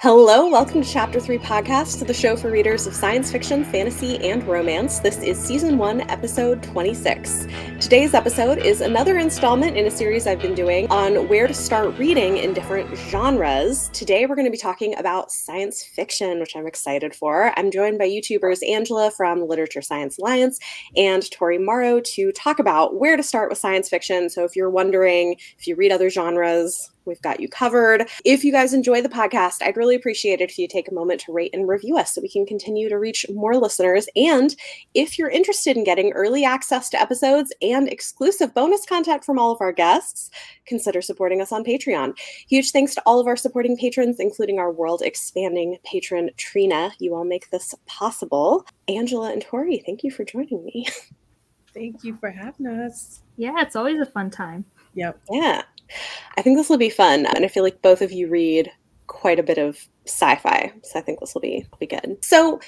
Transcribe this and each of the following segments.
Hello, welcome to Chapter 3 Podcast, the show for readers of science fiction, fantasy, and romance. This is Season 1, Episode 26. Today's episode is another installment in a series I've been doing on where to start reading in different genres. Today, we're going to be talking about science fiction, which I'm excited for. I'm joined by YouTubers Angela from Literature Science Alliance and Tori Morrow to talk about where to start with science fiction. So, if you're wondering if you read other genres, We've got you covered. If you guys enjoy the podcast, I'd really appreciate it if you take a moment to rate and review us so we can continue to reach more listeners. And if you're interested in getting early access to episodes and exclusive bonus content from all of our guests, consider supporting us on Patreon. Huge thanks to all of our supporting patrons, including our world expanding patron, Trina. You all make this possible. Angela and Tori, thank you for joining me. Thank you for having us. Yeah, it's always a fun time. Yep. Yeah. I think this will be fun. And I feel like both of you read quite a bit of sci-fi. So I think this will be be good. So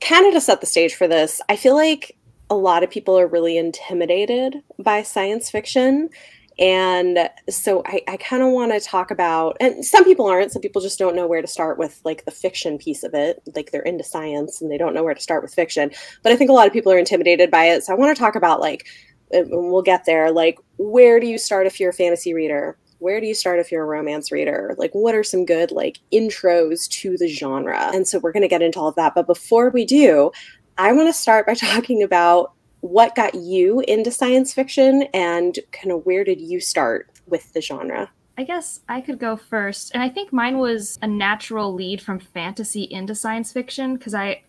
Canada set the stage for this. I feel like a lot of people are really intimidated by science fiction. And so I, I kind of want to talk about, and some people aren't, some people just don't know where to start with like the fiction piece of it. Like they're into science and they don't know where to start with fiction. But I think a lot of people are intimidated by it. So I want to talk about like and we'll get there. Like where do you start if you're a fantasy reader? Where do you start if you're a romance reader? Like what are some good like intros to the genre? And so we're going to get into all of that. But before we do i want to start by talking about what got you into science fiction and kind of where did you start with the genre? I guess I could go first. And I think mine was a natural lead from fantasy into science fiction because I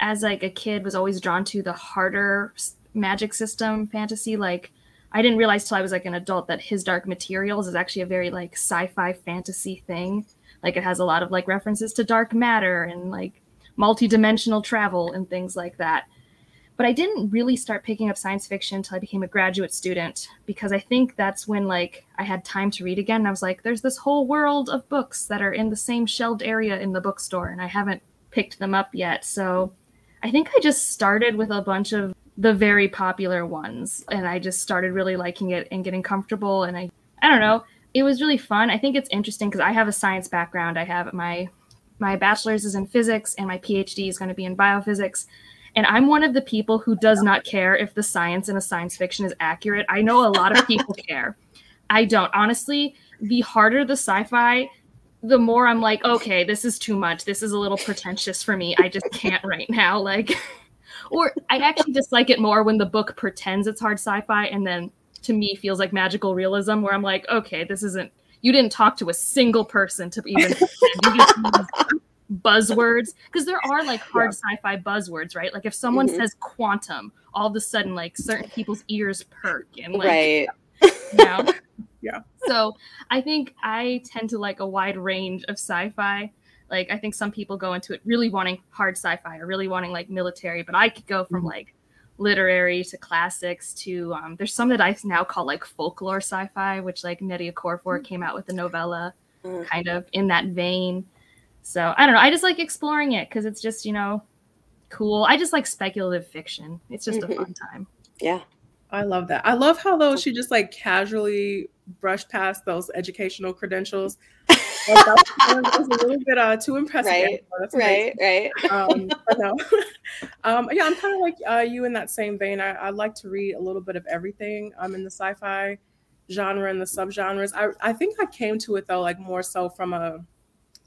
as like a kid was always drawn to the harder magic system fantasy like i didn't realize till i was like an adult that his dark materials is actually a very like sci-fi fantasy thing. Like it has a lot of like references to dark matter and like multi-dimensional travel and things like that. But i didn't really start picking up science fiction until i became a graduate student because i think that's when like i had time to read again and i was like there's this whole world of books that are in the same shelved area in the bookstore and i haven't picked them up yet. So i think i just started with a bunch of the very popular ones and i just started really liking it and getting comfortable and i i don't know. It was really fun. I think it's interesting because i have a science background. I have my my bachelor's is in physics and my phd is going to be in biophysics and i'm one of the people who does not care if the science in a science fiction is accurate. I know a lot of people care. I don't. Honestly the harder the sci-fi the more i'm like okay this is too much. This is a little pretentious for me. I just can't right now. Like or I actually dislike it more when the book pretends it's hard sci-fi and then to me feels like magical realism where I'm like, okay, this isn't you didn't talk to a single person to even buzzwords because there are like hard yeah. sci-fi buzzwords, right? Like if someone mm-hmm. says quantum, all of a sudden like certain people's ears perk and like right. you know. yeah. So I think I tend to like a wide range of sci-fi. Like I think some people go into it really wanting hard sci-fi or really wanting like military, but I could go from mm-hmm. like literary to classics to um, there's some that I now call like folklore sci-fi, which like Nnedi Okorafor mm-hmm. came out with a novella mm-hmm. kind of in that vein. So I don't know. I just like exploring it because it's just, you know, cool. I just like speculative fiction. It's just mm-hmm. a fun time. Yeah. I love that. I love how though she just like casually brushed past those educational credentials that was a little bit uh, too impressive. Right, right, right. Um, no. um, yeah, I'm kind of like uh, you in that same vein. I, I, like to read a little bit of everything um, in the sci-fi genre and the subgenres. I, I think I came to it though, like more so from a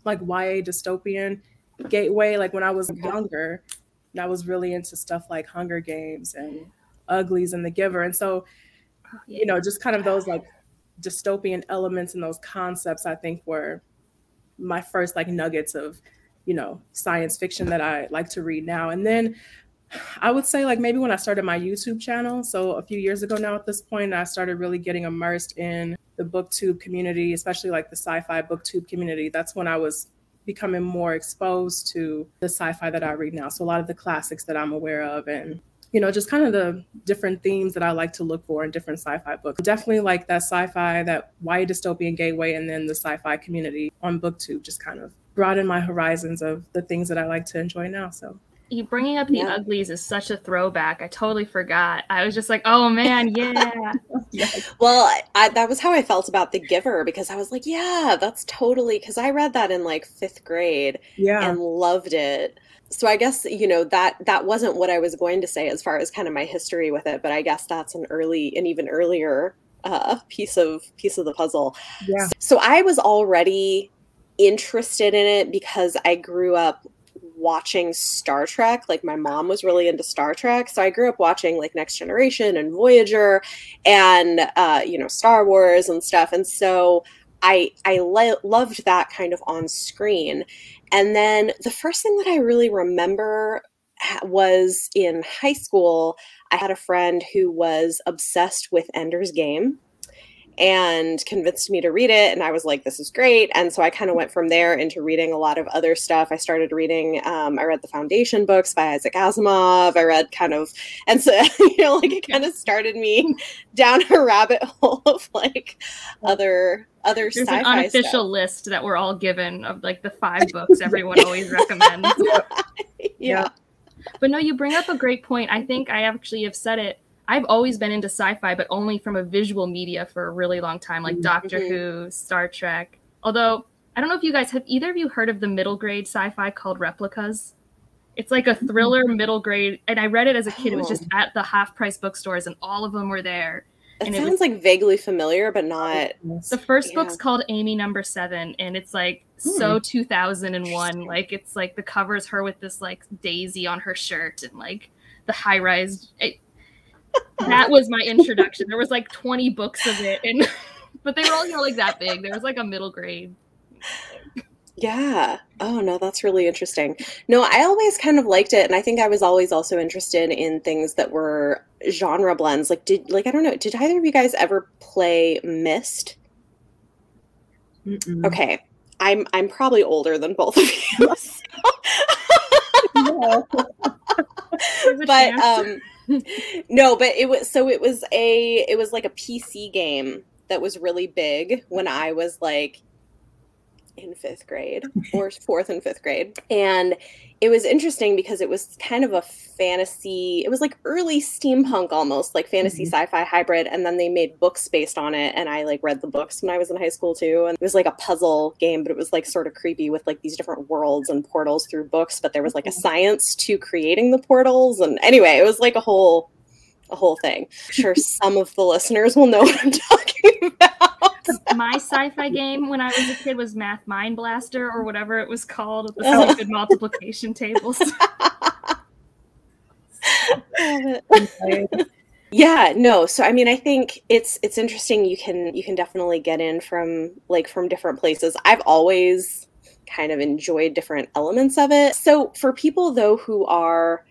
like YA dystopian gateway. Like when I was younger, and I was really into stuff like Hunger Games and Uglies and The Giver, and so you know, just kind of those like dystopian elements and those concepts. I think were my first like nuggets of you know science fiction that i like to read now. And then i would say like maybe when i started my youtube channel so a few years ago now at this point i started really getting immersed in the booktube community especially like the sci-fi booktube community. That's when i was becoming more exposed to the sci-fi that i read now. So a lot of the classics that i'm aware of and you know, just kind of the different themes that I like to look for in different sci-fi books. Definitely like that sci-fi, that YA dystopian gateway, and then the sci-fi community on BookTube just kind of broaden my horizons of the things that I like to enjoy now. So you bringing up the yeah. uglies is such a throwback. I totally forgot. I was just like, oh man, yeah. yes. Well, I, that was how I felt about The Giver because I was like, yeah, that's totally because I read that in like fifth grade, yeah, and loved it. So I guess you know that that wasn't what I was going to say as far as kind of my history with it, but I guess that's an early, an even earlier uh, piece of piece of the puzzle. Yeah. So, I was already interested in it because I grew up watching Star Trek. Like my mom was really into Star Trek, so I grew up watching like Next Generation and Voyager, and uh, you know Star Wars and stuff. And so I I loved that kind of on screen. And then the first thing that I really remember was in high school. I had a friend who was obsessed with Ender's Game and convinced me to read it. And I was like, this is great. And so I kind of went from there into reading a lot of other stuff. I started reading, um, I read the Foundation books by Isaac Asimov. I read kind of, and so, you know, like it kind of started me down a rabbit hole of like other other There's an unofficial stuff. list that we're all given of like the five books everyone always recommends. yeah. yeah. But no, you bring up a great point. I think I actually have said it I've always been into sci-fi, but only from a visual media for a really long time, like mm-hmm. Doctor Who, Star Trek. Although I don't know if you guys have either of you heard of the middle grade sci-fi called Replicas. It's like a thriller middle grade, and I read it as a kid. It was just oh. at the half-price bookstores, and all of them were there. It and sounds it was, like vaguely familiar, but not. The first yeah. book's called Amy Number Seven, and it's like hmm. so 2001. Like it's like the cover's her with this like daisy on her shirt, and like the high-rise. It, that was my introduction. There was like 20 books of it, and but they were all you know like that big. There was like a middle grade. Yeah. Oh no, that's really interesting. No, I always kind of liked it, and I think I was always also interested in things that were genre blends. Like, did like I don't know, did either of you guys ever play Myst? Mm-mm. Okay, I'm I'm probably older than both of you. but um no, but it was so it was a it was like a PC game that was really big when I was like in fifth grade or fourth and fifth grade. And it was interesting because it was kind of a fantasy, it was like early steampunk almost, like fantasy mm-hmm. sci-fi hybrid. And then they made books based on it. And I like read the books when I was in high school too. And it was like a puzzle game, but it was like sort of creepy with like these different worlds and portals through books. But there was like a science to creating the portals. And anyway, it was like a whole a whole thing. I'm sure some of the listeners will know what I'm talking about. My sci-fi game when I was a kid was Math Mind Blaster or whatever it was called, with the stupid multiplication tables. yeah no so i mean i think it's it's interesting you can you can definitely get in from like from different places. I've always kind of enjoyed different elements of it. So for people though who are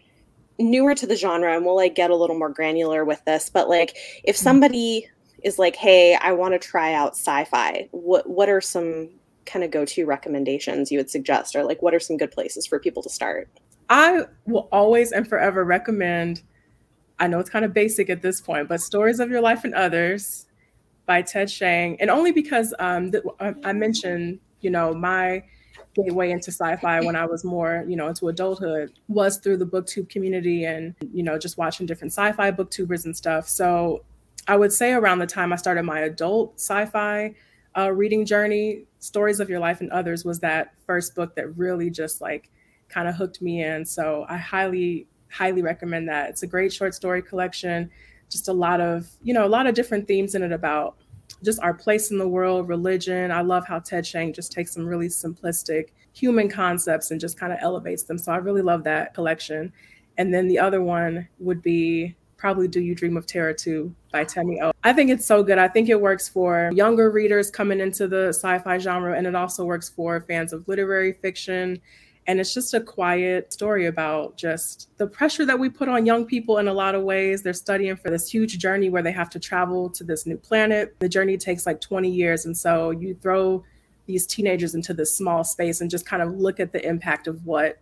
newer to the genre and we'll like get a little more granular with this but like if mm-hmm. somebody is like hey i want to try out sci-fi what what are some kind of go-to recommendations you would suggest or like what are some good places for people to start i will always and forever recommend i know it's kind of basic at this point but stories of your life and others by ted Chiang, and only because um, i mentioned you know my gateway into sci-fi when I was more, you know, into adulthood was through the booktube community and, you know, just watching different sci-fi booktubers and stuff. So I would say around the time I started my adult sci-fi uh, reading journey, Stories of Your Life and Others was that first book that really just like kind of hooked me in. So I highly, highly recommend that. It's a great short story collection, just a lot of, you know, a lot of different themes in it about just our place in the world, religion. I love how Ted Chiang just takes some really simplistic human concepts and just kind of elevates them. So I really love that collection. And then the other one would be probably Do You Dream of Terra 2 by Temi O. I think it's so good. I think it works for younger readers coming into the sci fi genre, and it also works for fans of literary fiction and it's just a quiet story about just the pressure that we put on young people in a lot of ways. They're studying for this huge journey where they have to travel to this new planet. The journey takes like 20 years. And so you throw these teenagers into this small space and just kind of look at the impact of what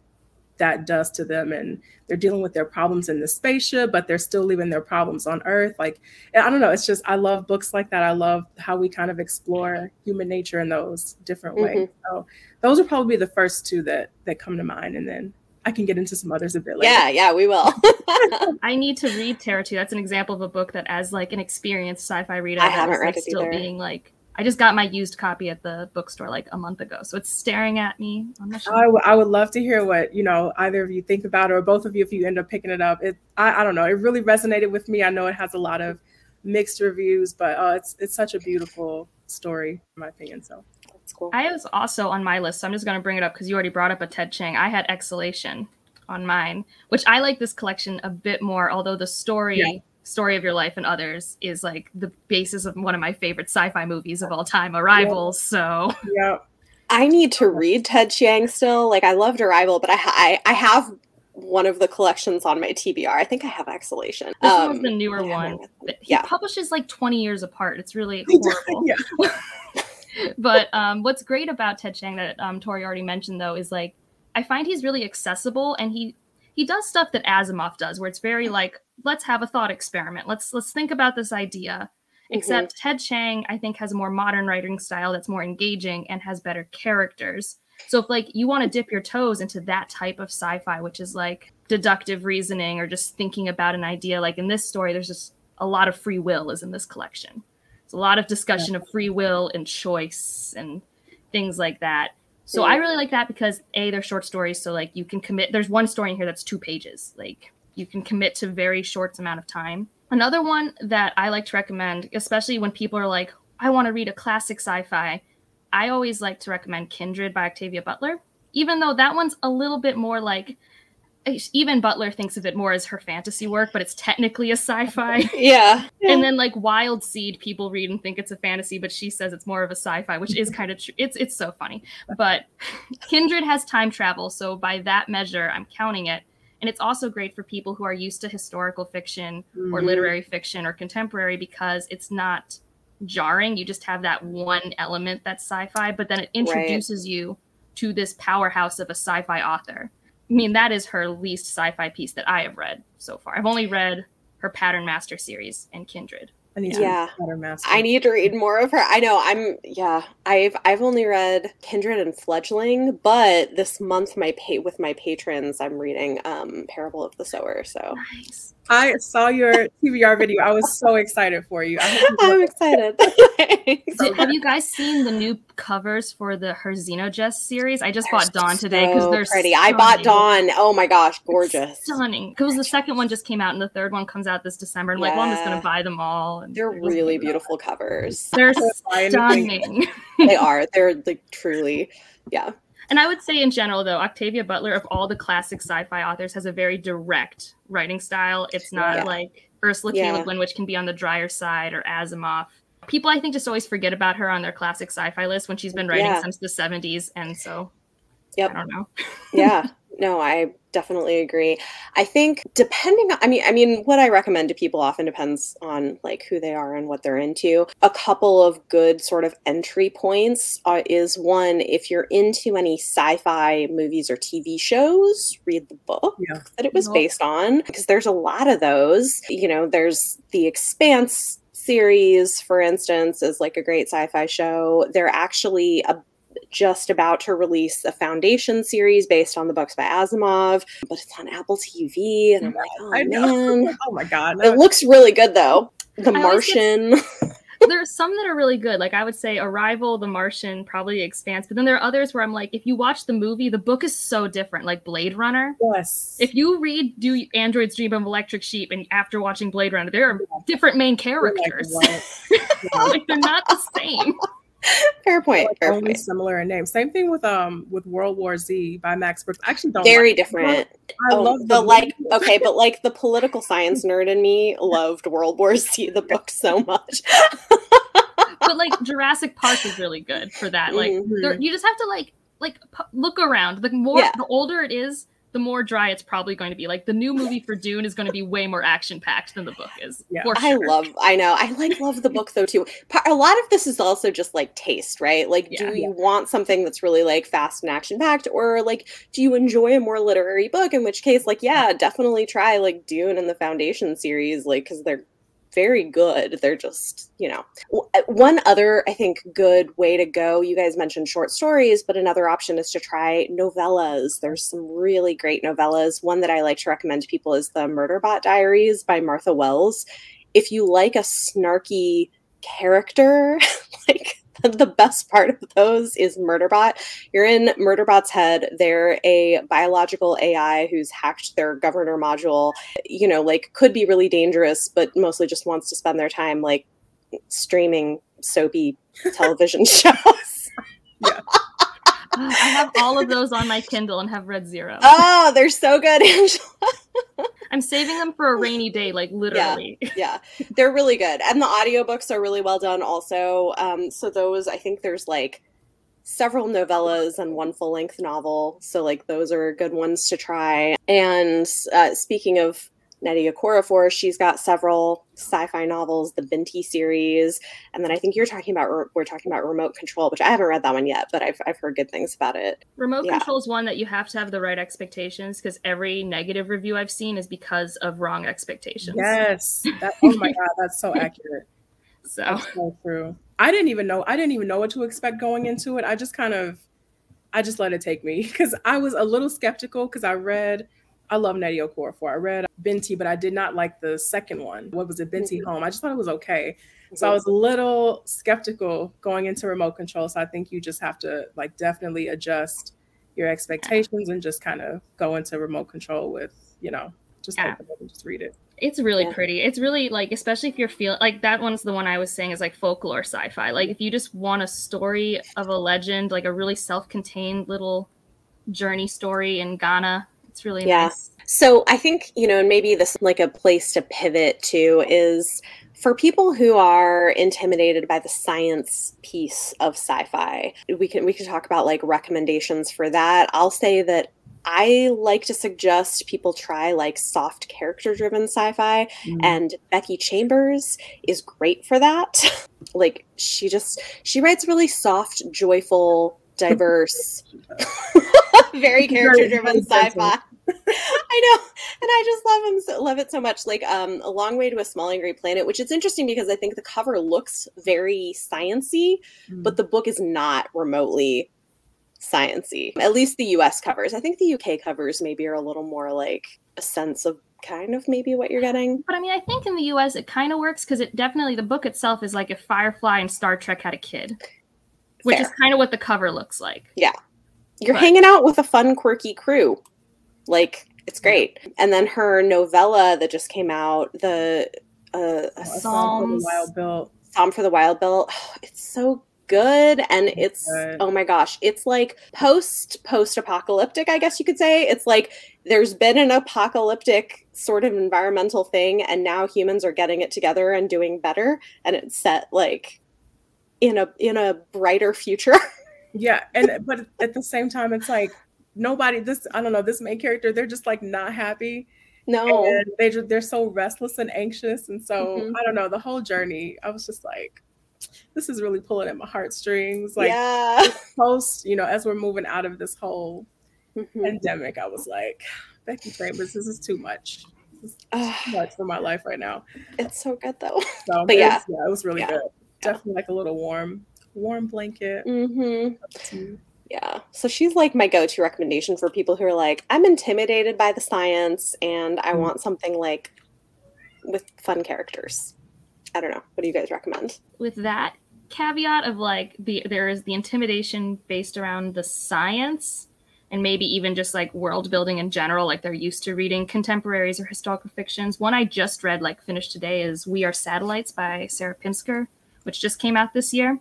that does to them and they're dealing with their problems in the spaceship but they're still leaving their problems on earth like i don't know it's just i love books like that i love how we kind of explore human nature in those different mm-hmm. ways so those would probably be the first two that that come to mind and then I can get into some others a bit later. Yeah, yeah, we will. I need to read Terra 2. That's an example of a book that, as like an experienced sci-fi reader, I that haven't read like, it still either. being like. I just got my used copy at the bookstore like a month ago, so it's staring at me on my shelf. I, w- I would love to hear what you know either of you think about or both of you if you end up picking it up. It I, I don't know. It really resonated with me. I know it has a lot of mixed reviews, but uh, it's it's such a beautiful story in my opinion. So That's cool. I was also on my list, so I'm just going to bring it up because you already brought up a Ted Chiang. I had Exhalation on mine, which I like this collection a bit more, although the story Yeah. Story of your life and others is like the basis of one of my favorite sci-fi movies of all time, Arrival. So yeah, I need to read Ted Chiang still. Like I loved Arrival, but I I, I have one of the collections on my TBR. I think I have Exhalation. this Um, one's the newer yeah, one. But He Yeah. publishes like 20 years apart. It's really He horrible. yeah. but um, what's great about Ted Chiang that um, Tori already mentioned though is like I find he's really accessible and he he does stuff that Asimov does where it's very like let's have a thought experiment. Let's let's think about this idea. Mm-hmm. Except Ted Chiang, I think has a more modern writing style that's more engaging and has better characters. So if like you want to dip your toes into that type of sci-fi which is like deductive reasoning or just thinking about an idea like in this story there's just a lot of free will is in this collection. It's a lot of discussion of free will and choice and things like that. So Yeah. I really like that because a they're short stories, so like you can commit. There's one story in here that's two pages. Like you can commit to very short amount of time. Another one that I like to recommend, especially when people are like, I want to read a classic sci-fi. I always like to recommend Kindred by Octavia Butler, even though that one's a little bit more like. Even Butler thinks of it more as her fantasy work, but it's technically a sci-fi. Yeah. And then like Wild Seed, people read and think it's a fantasy, but she says it's more of a sci-fi, which is kind of true. It's it's so funny. But Kindred has time travel, so by that measure, I'm counting it. And it's also great for people who are used to historical fiction or Mhm. literary fiction or contemporary because it's not jarring. You just have that one element that's sci-fi, but then it introduces you to this powerhouse of a sci-fi author. I mean, that is her least sci-fi piece that I have read so far. I've only read her Pattern Master series and Kindred. I need to Yeah. read Better Master. I need to read more of her. I know I'm yeah. I've I've only read Kindred and Fledgling, but this month my pay with my patrons I'm reading um Parable of the Sower. So Nice. I saw your TBR video. I was so excited for you. I hope you I'm excited. Did, have you guys seen the new covers for the her Xenogenesis series? I just bought Dawn today because so they're pretty. I bought. Dawn. Oh my gosh, gorgeous. Stunning. Because the second one just came out and the third one comes out this December. I'm like, well, I'm just gonna buy them all. And They're just- really beautiful covers. They're buy anything. stunning. they are. They're like truly. Yeah. And I would say in general, though, Octavia Butler, of all the classic sci-fi authors, has a very direct writing style. It's not Yeah. like Ursula K. Le Guin, which can be on the drier side, or Asimov. People, I think, just always forget about her on their classic sci-fi list when she's been writing Yeah. since the '70s, and so Yep. I don't know. yeah no i definitely agree. I think depending on i mean i mean what i recommend to people often depends on like who they are and what they're into. A couple of good sort of entry points uh, is one if you're into any sci-fi movies or tv shows read the book Yeah. that it was based on because there's a lot of those. You know there's the expanse series for instance is like a great sci-fi show. They're actually a just about to release a foundation series based on the books by Asimov, but it's on Apple TV. And I'm like, oh I know. man. Oh my god. It looks really good though. The I always get- Martian. There's some that are really good. Like I would say Arrival, The Martian, probably Expanse. But then there are others where I'm like, if you watch the movie, the book is so different. Like Blade Runner. yes. If you read Do Androids Dream of Electric Sheep and after watching Blade Runner, there are different main You're like, characters. like they're not the same. fair point. like Fair only point. similar in name. Same thing with um with World War Z by Max Brooks. I actually don't Very like different. I Oh, love the like okay, but like the political science nerd in me loved World War Z the book so much. but like Jurassic Park is really good for that. Like Mhm. you just have to like like p- look around. The more Yeah. the older it is, the more dry it's probably going to be. Like the new movie for Dune is going to be way more action packed than the book is. Yeah. for I love, I know, I like love the book though too. A lot of this is also just like taste, right? Like, Yeah. do you want something that's really like fast and action packed, or like, do you enjoy a more literary book? In which case, like, yeah, definitely try like Dune and the Foundation series, like, because they're very good. They're just, you know. Uh, one other, I think, good way to go, you guys mentioned short stories, but another option is to try novellas. There's some really great novellas. One that I like to recommend to people is the Murderbot Diaries by Martha Wells. If you like a snarky character, like the best part of those is Murderbot. You're in Murderbot's head. They're a biological AI who's hacked their governor module. You know, like could be really dangerous, but mostly just wants to spend their time like streaming soapy television shows. yeah. I have all of those on my Kindle and have read zero. Oh, they're so good, Angela. I'm saving them for a rainy day, like literally. Yeah, yeah. they're really good. And the audiobooks are really well done also. Um, so those I think there's like several novellas and one full length novel. So like those are good ones to try. And uh, speaking of Nnedi Okorafor. She's got several sci-fi novels, the Binti series, and then I think you're talking about we're talking about Remote Control, which I haven't read that one yet, but I've I've heard good things about it. Remote yeah. Control is one that you have to have the right expectations because every negative review I've seen is because of wrong expectations. Yes, that, oh my god, that's so accurate. So. That's so true. I didn't even know I didn't even know what to expect going into it. I just kind of I just let it take me because I was a little skeptical because I read I love Nnedi Okorafor. I read Binti, but I did not like the second one. What was it? Binti mm-hmm. Home. I just thought it was okay. So I was a little skeptical going into remote control. So I think you just have to like definitely adjust your expectations and just kind of go into remote control with, you know, just yeah. just read it. It's really yeah. pretty. It's really like, especially if you're feeling like that one's the one I was saying is like folklore sci-fi. Like if you just want a story of a legend, like a really self-contained little journey story in Ghana it's really yeah. nice. So I think, you know, and maybe this like a place to pivot to is for people who are intimidated by the science piece of sci-fi. We can we can talk about like recommendations for that. I'll say that I like to suggest people try like soft character driven sci fi, mm. and Becky Chambers is great for that. like, she just, she writes really soft, joyful, diverse, very character driven sci fi. I know, and I just love him, so, love it so much. Like um, a long way to a small angry planet, which is interesting because I think the cover looks very sciency, mm. but the book is not remotely sciency. At least the U.S. covers. I think the U.K. covers maybe are a little more like a sense of kind of maybe what you're getting. But I mean, I think in the US it kind of works because it definitely the book itself is like if Firefly and Star Trek had a kid, which Fair. is kind of what the cover looks like. Yeah, you're but. hanging out with a fun, quirky crew. Like it's great. And then her novella that just came out, the uh, oh, Psalm for the Wild-Built. Psalm for the Wild-Built. Oh, it's so good and it's good. oh my gosh it's like post post apocalyptic i guess you could say it's like there's been an apocalyptic sort of environmental thing and now humans are getting it together and doing better and it's set like in a in a brighter future yeah and but at the same time it's like nobody this i don't know this main character they're just like not happy no and they just they're so restless and anxious and so mm-hmm. i don't know the whole journey i was just like this is really pulling at my heartstrings like yeah. post you know as we're moving out of this whole mm-hmm. pandemic i was like becky chambers this is too much this is too much for my life right now it's so good though so, but yeah. yeah it was really yeah. good definitely like a little warm warm blanket mm-hmm. Yeah. So she's like my go to recommendation for people who are like, I'm intimidated by the science and I mm. want something like with fun characters. I don't know. What do you guys recommend? With that caveat of like the there is the intimidation based around the science and maybe even just like world building in general, like they're used to reading contemporaries or historical fictions. One I just read, like finished today, is We Are Satellites by Sarah Pinsker, which just came out this year.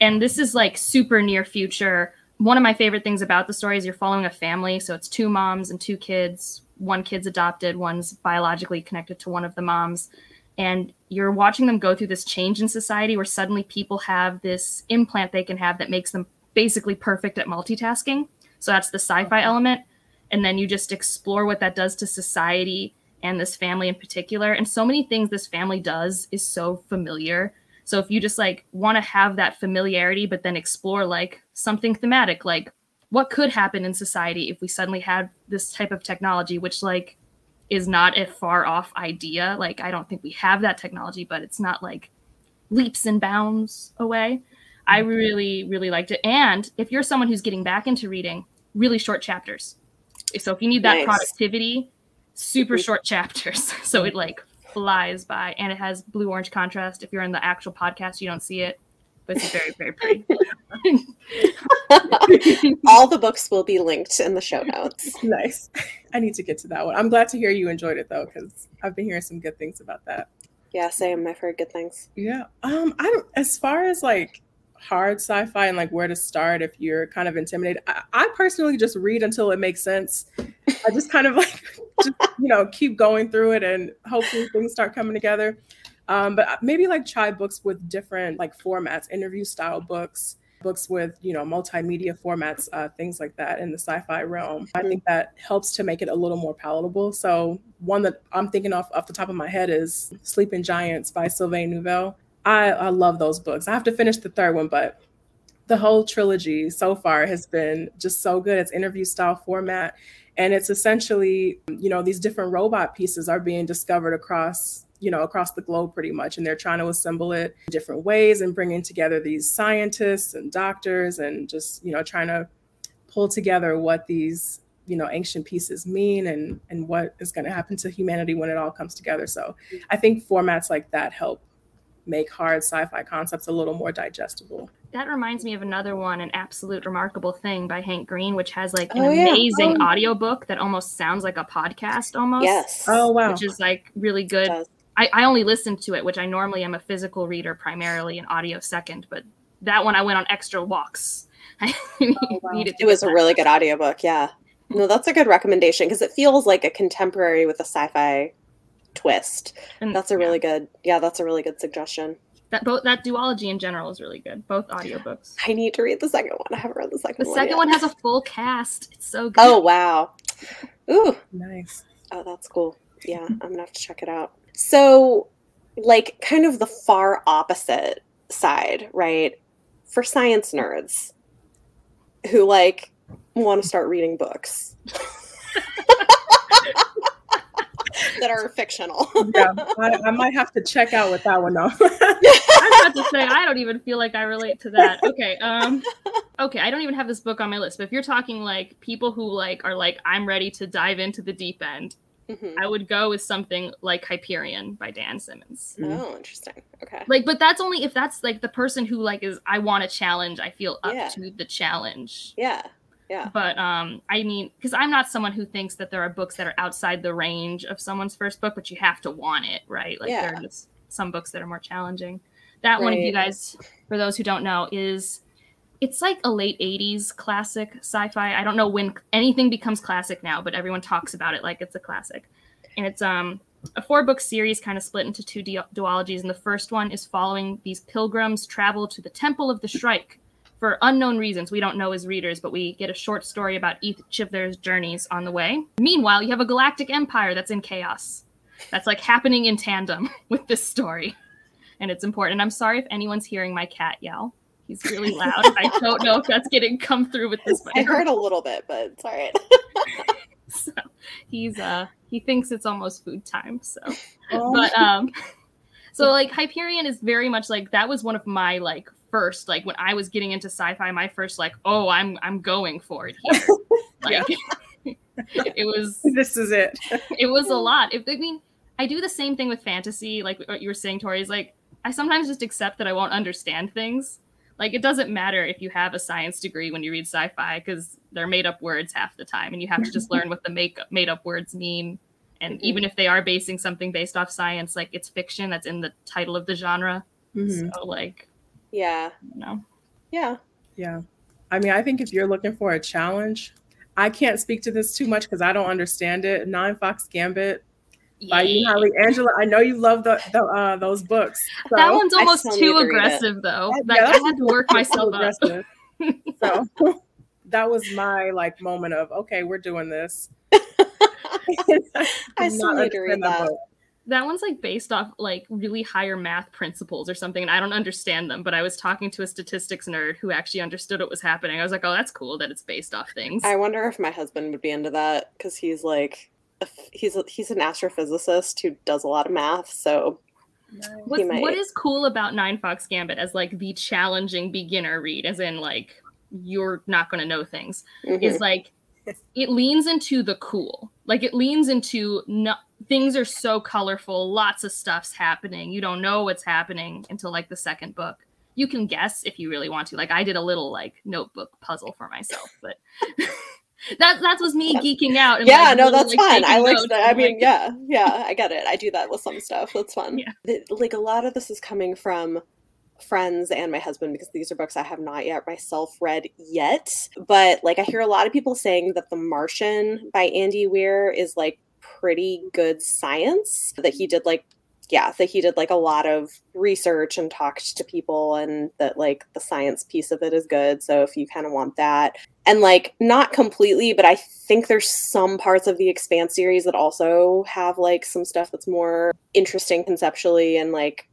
And this is like super near future. One of my favorite things about the story is you're following a family. So it's two moms and two kids. One kid's adopted, one's biologically connected to one of the moms. And you're watching them go through this change in society where suddenly people have this implant they can have that makes them basically perfect at multitasking. So that's the sci fi element. And then you just explore what that does to society and this family in particular. And so many things this family does is so familiar so if you just like want to have that familiarity, but then explore like something thematic, like what could happen in society if we suddenly had this type of technology, which like is not a far off idea. Like I don't think we have that technology, but it's not like leaps and bounds away. I Mm-hmm. really, really liked it. And if you're someone who's getting back into reading, really short chapters. So if you need that Nice. productivity, super Mhm. short chapters. So it like flies by and it has blue orange contrast. If you're in the actual podcast, you don't see it, but it's very, very pretty. All the books will be linked in the show notes. Nice. I need to get to that one. I'm glad to hear you enjoyed it though, because I've been hearing some good things about that. Yeah, same. I've heard good things. Yeah. Um, I don't as far as like hard sci-fi and like where to start if you're kind of intimidated. I, I personally just read until it makes sense. I just kind of like just you know keep going through it and hopefully things start coming together. Um, but maybe like try books with different like formats, interview style books, books with you know multimedia formats, uh, things like that in the sci-fi realm. I think that helps to make it a little more palatable. So one that I'm thinking off off the top of my head is Sleeping Giants by Sylvain Neuvel. I, I love those books. I have to finish the third one, but the whole trilogy so far has been just so good. It's interview style format. And it's essentially, you know, these different robot pieces are being discovered across, you know, across the globe pretty much. And they're trying to assemble it in different ways and bringing together these scientists and doctors and just, you know, trying to pull together what these you know ancient pieces mean and and what is going to happen to humanity when it all comes together so i think formats like that help make hard sci-fi concepts a little more digestible that reminds me of another one, an absolute remarkable thing by Hank Green, which has like an Oh, yeah. amazing Oh. audiobook that almost sounds like a podcast almost. Yes. oh wow Which is like really good. I, I only listened to it, which I normally am a physical reader primarily and audio second, but that one I went on extra walks. I oh, wow. needed to It was a that. really good audiobook. Yeah. No, that's a good recommendation because it feels like a contemporary with a sci-fi twist. And, That's a yeah, really good. Yeah, that's a really good suggestion. that both that duology in general is really good. Both audiobooks. I need to read the second one. I haven't read the second one. The one. second yet. one has a full cast. It's so good. Oh wow. Ooh. nice Oh, that's cool. Yeah, I'm gonna have to check it out. So, like, kind of the far opposite side, right? For science nerds who like want to start reading books that are fictional. yeah I, I might have to check out with that one though I'm about to say I don't even feel like I relate to that. Okay, um, okay, I don't even have this book on my list. But if you're talking like people who like are like I'm ready to dive into the deep end, Mhm. I would go with something like Hyperion by Dan Simmons. Oh, interesting. Okay. Like, but that's only if that's like the person who like is I want a challenge. I feel up Yeah. to the challenge. Yeah. Yeah. But um, I mean, because I'm not someone who thinks that there are books that are outside the range of someone's first book, but you have to want it, right? Like there Yeah. are just some books that are more challenging. That one, if you guys, for those who don't know, is it's like a late 80s classic sci-fi. I don't know when anything becomes classic now, but everyone talks about it like it's a classic. And it's um a four book series kind of split into two du- duologies and the first one is following these pilgrims travel to the temple of the shrike for unknown reasons we don't know as readers but we get a short story about each of their journeys on the way. Meanwhile you have a galactic empire that's in chaos. That's like happening in tandem with this story and it's important. And i'm sorry if anyone's hearing my cat yell. He's really loud. I don't know if that's getting come through with this I heard a little bit, but it's all right. so he's uh he thinks it's almost food time so. Oh, but um so like hyperion is very much like that was one of my like first like when i was getting into sci-fi my first like oh i'm i'm going for it here. Like it was this is it. it was a lot. If i mean i do the same thing with fantasy like what you were saying tori is like i sometimes just accept that i won't understand things. Like it doesn't matter if you have a science degree when you read sci-fi because they're made up words half the time and you have to just learn what the make made up words mean. And Mhm. even if they are basing something based off science like it's fiction that's in the title of the genre. Mhm. so like yeah. you know Yeah. Yeah. I mean, I think if you're looking for a challenge, I can't speak to this too much because I don't understand it. Ninefox Gambit by Yeah. Holly Angela. I know you love the, the uh, those books. So, that one's almost too need it. aggressive though Yeah, like that's i had to work myself up aggressive. So that was my like moment of okay, we're doing this. I still need to read understand that. book. That one's like based off like really higher math principles or something and i don't understand them but i was talking to a statistics nerd who actually understood what was happening i was like oh that's cool that it's based off things I wonder if my husband would be into that because he's like a, he's a, he's an astrophysicist who does a lot of math. So What's, what is cool about Ninefox Gambit as like the challenging beginner read, as in like you're not going to know things, mhm. is like it leans into the cool. Like it leans into no, things are so colorful, lots of stuff's happening. You don't know what's happening until like the second book. You can guess if you really want to. Like I did a little like notebook puzzle for myself, but that that was me Yeah. geeking out. And, yeah, like, no, really, that's like, fun. I like that. I mean, like, yeah, yeah, I get it. I do that with some stuff. That's fun. Yeah. The- like a lot of this is coming from friends and my husband because these are books I have not yet myself read yet. But like I hear a lot of people saying that The Martian by Andy Weir is like pretty good science. That he did like yeah, that he did like a lot of research and talked to people and that like the science piece of it is good. So if you kind of want that. And like not completely, but I think there's some parts of the Expanse series that also have like some stuff that's more interesting conceptually and like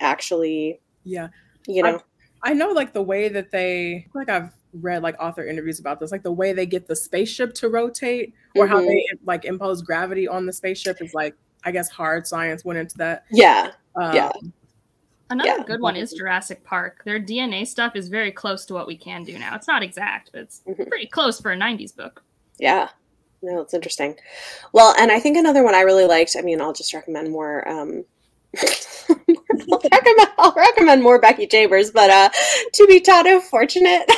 actually, Yeah. you know. I know like the way that they like I've read like author interviews about this, like the way they get the spaceship to rotate or how Mhm. they like impose gravity on the spaceship is like I guess hard science went into that. yeah. Um, Yeah. Another Yeah. good one is Jurassic Park. Their DNA stuff is very close to what we can do now. It's not exact, but it's Mhm. pretty close for a 90s book. Yeah. No, it's interesting. Well, and I think another one I really liked, I mean, I'll just recommend more um I'll recommend I'll recommend more Becky Chambers, but uh to be Taught, If Fortunate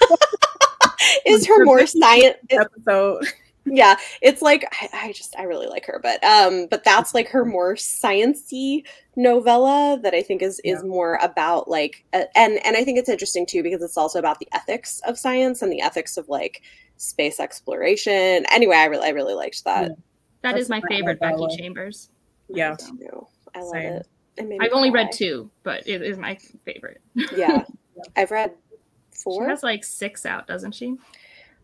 is her more science episode. yeah it's like I, I just i really like her but um but that's like her more sciency novella that i think is is more about like uh, and and i think it's interesting too because it's also about the ethics of science and the ethics of like space exploration anyway i really i really liked that That That's is my favorite my Becky. Chambers. Yeah. So, i love Same. it It made me I've only cry. read two, but it is my favorite. yeah i've read four. She four has like six out, doesn't she?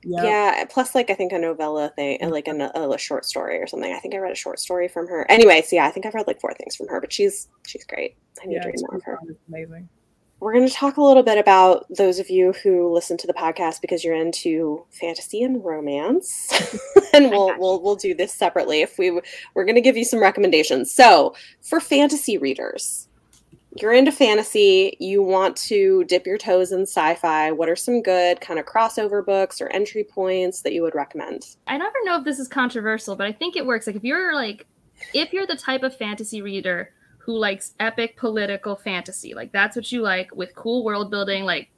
Yeah. Yeah, plus like I think a novella thing, uh, like a, no- a short story or something. I think I read a short story from her. Anyway, so yeah, I think I've read like four things from her, but she's she's great. I need Yeah, to read more of her. amazing. We're going to talk a little bit about those of you who listen to the podcast because you're into fantasy and romance, and we'll we'll we'll do this separately. If we we're going to give you some recommendations. So for fantasy readers, you're into fantasy, you want to dip your toes in sci-fi. What are some good kind of crossover books or entry points that you would recommend? I never know if this is controversial, but I think it works. Like if you're like if you're the type of fantasy reader who likes epic political fantasy, like that's what you like with cool world building, like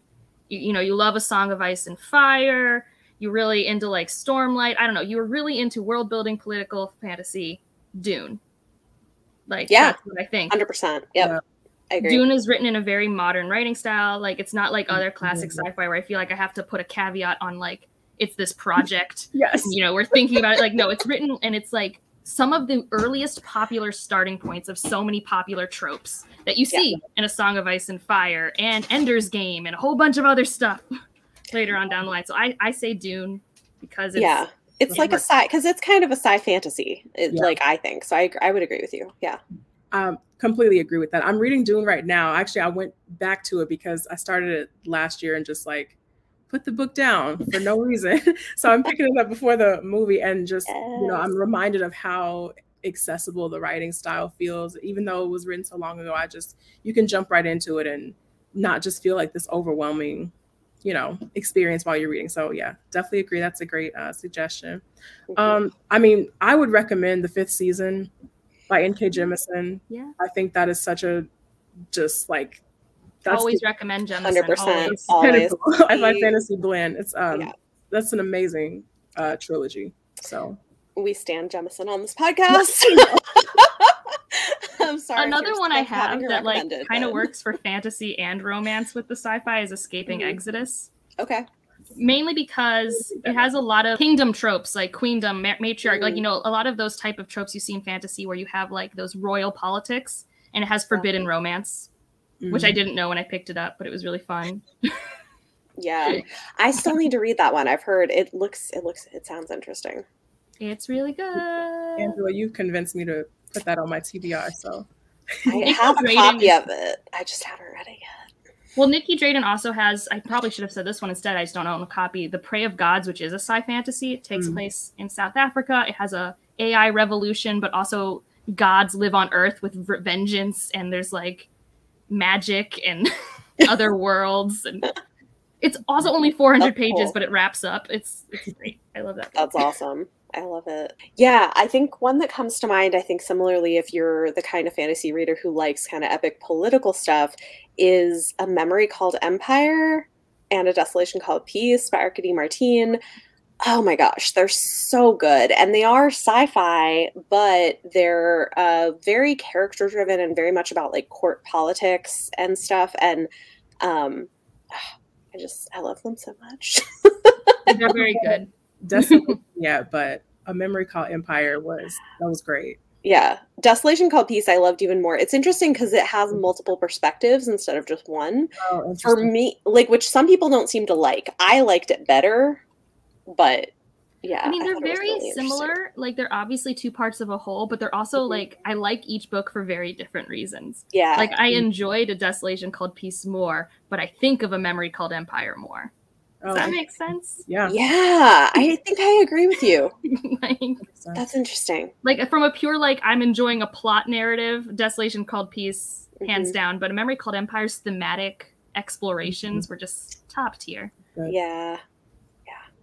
you, you know, you love a song of ice and fire, you're really into like Stormlight, I don't know, you're really into world building political fantasy, Dune. Like Yeah. that's what I think. Hundred percent. Yep. Yeah. I agree. Dune is written in a very modern writing style. Like it's not like other classic Mhm. sci-fi where I feel like I have to put a caveat on like it's this project Yes. you know we're thinking about it like no it's written and it's like some of the earliest popular starting points of so many popular tropes that you see in a song of ice and fire and ender's game and a whole bunch of other stuff later on down the line so i i say dune because it's yeah. It's it like a sci because it's kind of a sci fantasy. It, Yeah. Like I think so. I I would agree with you. Yeah. um, completely agree with that. I'm reading Dune right now. Actually, I went back to it because I started it last year and just like put the book down for no reason. so I'm picking it up before the movie and just you know I'm reminded of how accessible the writing style feels. Even though it was written so long ago, I just you can jump right into it and not just feel like this overwhelming you know experience while you're reading. So yeah definitely agree. That's a great uh, suggestion. Um i mean i would recommend the fifth season by nk jemisin yeah. I think that is such a just like that's always the recommend Jemisin, 100%. always. Always. pinnacle sci-fi fantasy blend. It's um Yeah. that's an amazing uh trilogy. So we stand Jemisin on this podcast. I'm sorry. Another one I have that like kind of works for fantasy and romance with the sci-fi is Escaping Mhm. Exodus. Okay. mainly because it has a lot of kingdom tropes like queendom ma- matriarch like you know a lot of those type of tropes you see in fantasy where you have like those royal politics and it has forbidden romance which i mhm. didn't know when i picked it up but it was really fun Yeah. I still need to read that one. I've heard it looks it looks it sounds interesting. it's really good Angela, you convinced me to put that on my TBR. So I have a Drayden copy of it. I just haven't read it yet. well nicky drayden also has i probably should have said this one instead i just don't own a copy the prey of gods which is a sci fantasy it takes Mm. place in south africa it has a AI revolution, but also gods live on Earth with vengeance, and there's like magic and other worlds, and it's also only 400 That's pages, cool. but it wraps up. It's it's great. I love that. That's awesome. I love it. Yeah, I think one that comes to mind, I think similarly, if you're the kind of fantasy reader who likes kind of epic political stuff, is A Memory Called Empire and A Desolation Called Peace by Arkady Martine. Oh my gosh, they're so good. And they are sci fi, but they're uh, very character driven and very much about like court politics and stuff. And um, I just, I love them so much. They're very good. Desolation, yeah, but a memory called Empire was that was great. Yeah. Desolation Called Peace, I loved even more. It's interesting because it has multiple perspectives instead of just one. Oh, For me, like, which some people don't seem to like. I liked it better, but yeah. I mean, they're thought it was very really similar. Like they're obviously two parts of a whole, but they're also Mhm. like I like each book for very different reasons. Yeah. Like I Mm. enjoyed a desolation called Peace more, but I think of a memory called Empire more. oh, Does that make sense? yeah, yeah. I think I agree with you. like, That's interesting. like from a pure like I'm enjoying a plot narrative, desolation called Peace, hands Mhm. down. But a memory called Empire's thematic explorations were just top tier. Good. Yeah.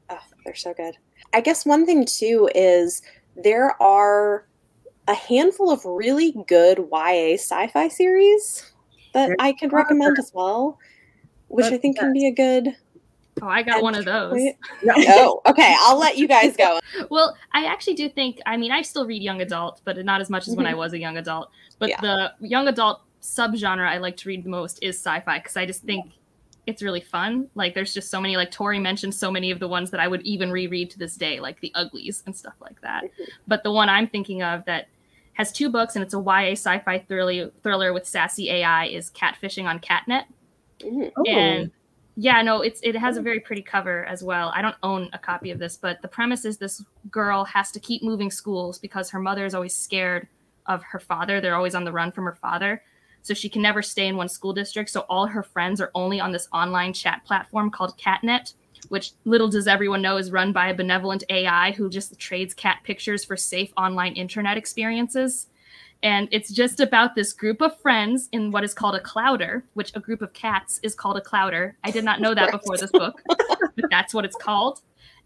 Yeah. Oh, they're so good. I guess one thing too is there are a handful of really good YA sci fi series that There I could recommend as well, which I But think can be a good. Oh, I got one of those. Wait. Yeah. Oh, okay. I'll let you guys go. Well, I actually do think. I mean, I still read young adult, but not as much as when I Mhm. was a young adult. But Yeah. the young adult subgenre I like to read the most is sci-fi because I just think it's really fun. Like, there's just so many. Like Tori mentioned, so many of the ones that I would even reread to this day, like the Uglies and stuff like that. But the one I'm thinking of that has two books and it's a YA sci-fi thriller thriller with sassy AI is Catfishing on Catnet Mhm. Oh, and yeah no it's it has a very pretty cover as well i don't own a copy of this but the premise is this girl has to keep moving schools because her mother is always scared of her father they're always on the run from her father so she can never stay in one school district so all her friends are only on this online chat platform called catnet which little does everyone know is run by a benevolent ai who just trades cat pictures for safe online internet experiences and it's just about this group of friends in what is called a clouder, which a group of cats is called a clouder. I did not know that before this book, but that's what it's called.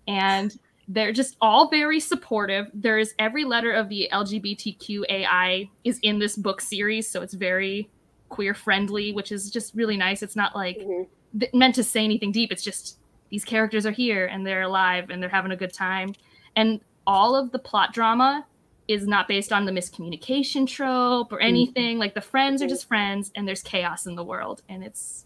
And they're just all very supportive. There is every letter of the LGBTQAI is in this book series, so it's very queer friendly, which is just really nice. It's not like Mhm. th- meant to say anything deep. It's just these characters are here and they're alive and they're having a good time. And all of the plot drama is not based on the miscommunication trope or mm-hmm. anything. Like the friends are mm-hmm. just friends and there's chaos in the world. And it's,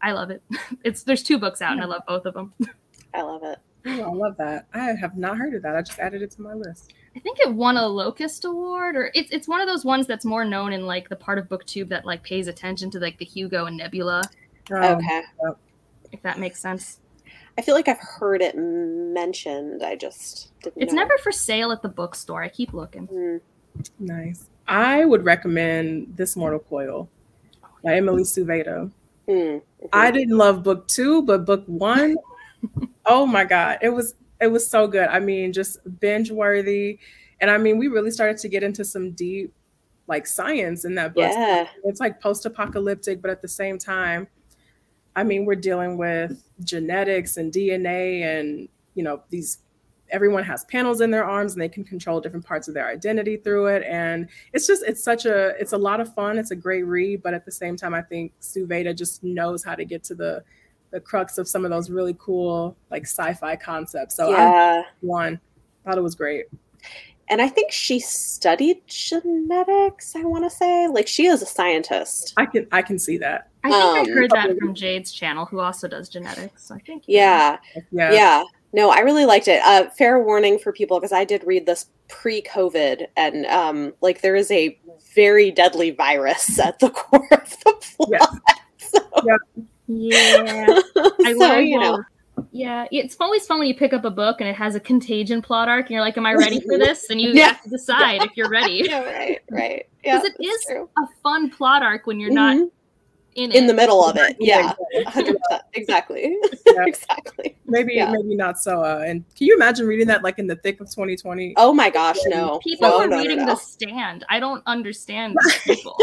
I love it. It's, there's two books out and I mm-hmm. love both of them. I love it. Oh, I love that. I have not heard of that. I just added it to my list. I think it won a Locus Award, or it's it's one of those ones that's more known in like the part of BookTube that like pays attention to like the Hugo and Nebula, Um, Okay. if that makes sense. I feel like I've heard it mentioned. I just didn't. It's know. never for sale at the bookstore. I keep looking. Mm. Nice. I would recommend This Mortal Coil by Emily Suvada. Mm. I didn't love book two, but book one, oh my god, it was it was so good. I mean, just binge worthy, and I mean, we really started to get into some deep like science in that book. Yeah. It's like post apocalyptic, but at the same time, I mean, we're dealing with genetics and DNA, and you know these. Everyone has panels in their arms, and they can control different parts of their identity through it. And it's just, it's such a, it's a lot of fun. It's a great read, but at the same time, I think Suvada just knows how to get to the, the crux of some of those really cool like sci-fi concepts. So I yeah. one thought it was great. And I think she studied genetics, I want to say. Like, she is a scientist. I can, I can see that. I think Um, I heard that from Jade's channel, who also does genetics. I think. Yeah. Yeah. Yeah. No, I really liked it. Uh, fair warning for people, because I did read this pre COVID, and um, like, there is a very deadly virus at the core of the plot. So, Yeah. I so, learned. you know. Yeah, it's always fun when you pick up a book and it has a contagion plot arc, and you're like, "Am I ready for this?" And you Yeah. have to decide if you're ready. Yeah, right, right. Because it that's is true. a fun plot arc when you're not Mhm. in, in it. the middle of it. Yeah, Yeah, hundred percent. Exactly. Yeah. exactly. Maybe Yeah. maybe not so. Uh, and can you imagine reading that like in the thick of 2020? Oh my gosh, no. People no, are no, no, reading no. The Stand. I don't understand these people.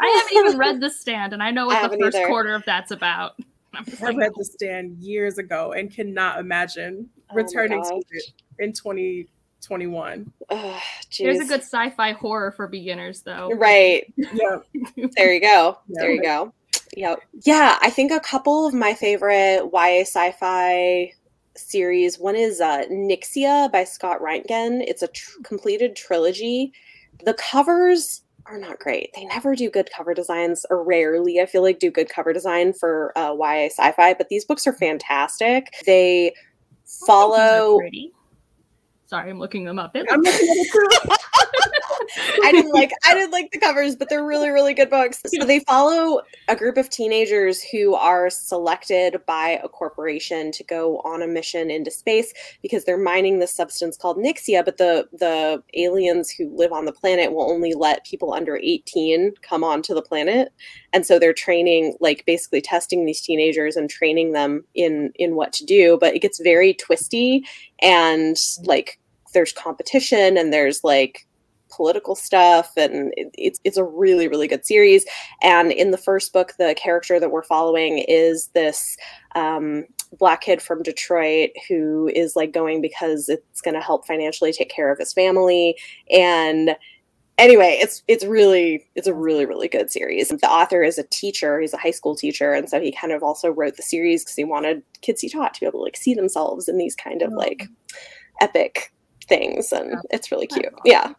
I haven't even read The Stand, and I know I what the first either. quarter of that's about. I'm like, read The Stand years ago and cannot imagine Oh returning to it in 2021. Ugh, There's a good sci-fi horror for beginners, though. Right. Yeah, There you go. Yeah. There you go. Yep. Yeah, I think a couple of my favorite YA sci-fi series. One is uh, Nyxia by Scott Reintgen. It's a tr- completed trilogy. The covers are not great. They never do good cover designs, or rarely, I feel like, do good cover design for uh, YA sci-fi. But these books are fantastic. They I think these are follow. Sorry, I'm looking them up. I'm looking at it. I didn't like I didn't like the covers, but they're really really good books. So they follow a group of teenagers who are selected by a corporation to go on a mission into space because they're mining this substance called Nyxia, but the the aliens who live on the planet will only let people under 18 come onto the planet. And so they're training like basically testing these teenagers and training them in in what to do, but it gets very twisty and like there's competition and there's like political stuff and it, it's it's a really really good series. And in the first book the character that we're following is this um, black kid from detroit who is like going because it's going to help financially take care of his family. And anyway it's it's really it's a really really good series. The author is a teacher. He's a high school teacher. And so he kind of also wrote the series because he wanted kids he taught to be able to like see themselves in these kind of like epic things. And it's really cute. yeah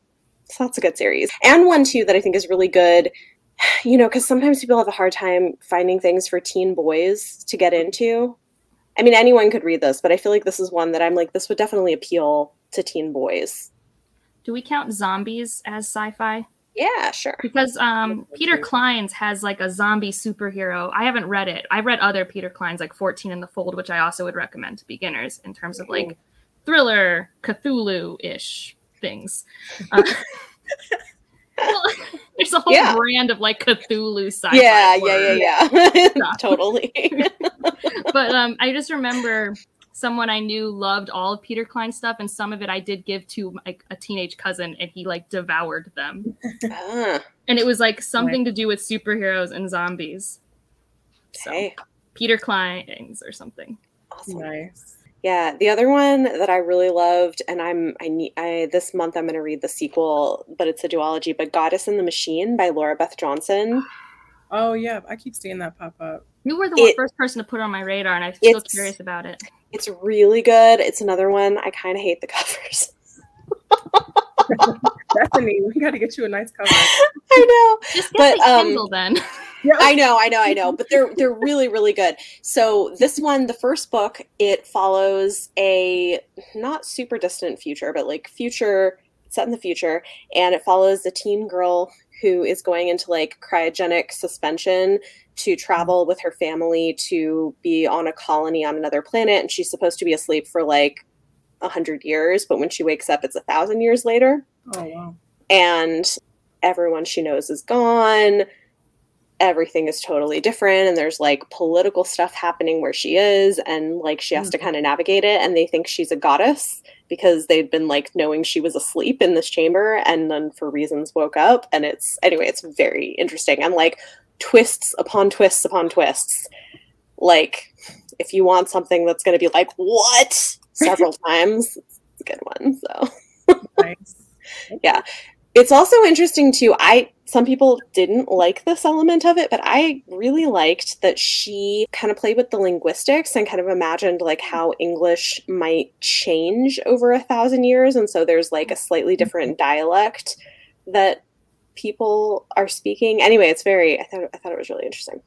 so that's a good series. And one too that I think is really good, you know, because sometimes people have a hard time finding things for teen boys to get into. I mean, anyone could read this, but I feel like this is one that I'm like, this would definitely appeal to teen boys. Do we count zombies as sci-fi? Yeah, sure. Because um, Peter too. Clines has like a zombie superhero. I haven't read it. I've read other Peter Clines like 14 in the Fold, which I also would recommend to beginners in terms of like thriller, Cthulhu-ish things. Uh, well, there's a whole Yeah. brand of like Cthulhu sci-fi. Yeah, yeah, horror. yeah, yeah. Totally. but um, I just remember someone I knew loved all of Peter Klein stuff, and some of it I did give to like a teenage cousin, and he like devoured them. ah, And it was like something to do with superheroes and zombies. So okay. Peter Clines or something. Awesome. Nice. Yeah, the other one that I really loved, and I'm I need I this month I'm going to read the sequel, but it's a duology. But Goddess in the Machine by Lora Beth Johnson. Oh yeah, I keep seeing that pop up. You were the It- first person to put it on my radar, and I'm still curious about it. It's really good. It's another one I kind of hate the covers. Bethany, we got to get you a nice cover. I know. Just get But, the um, Kindle then. Yeah. I know, I know, I know, but they're they're really really good. So this one, the first book, it follows a not super distant future, but like future set in the future, and it follows a teen girl who is going into like cryogenic suspension to travel with her family to be on a colony on another planet, and she's supposed to be asleep for like a hundred years, but when she wakes up, it's a thousand years later Oh wow. and everyone she knows is gone. Everything is totally different, and there's like political stuff happening where she is, and like she has to Mhm. kind of navigate it. And they think she's a goddess because they'd been like knowing she was asleep in this chamber, and then for reasons woke up. And it's anyway, it's very interesting and like twists upon twists upon twists. Like if you want something that's going to be like what several times, it's a good one. So. Nice. it's also interesting too i some people didn't like this element of it but i really liked that she kind of played with the linguistics and kind of imagined like how english might change over a thousand years and so there's like a slightly mm-hmm. different dialect that people are speaking. Anyway it's very i thought i thought it was really interesting.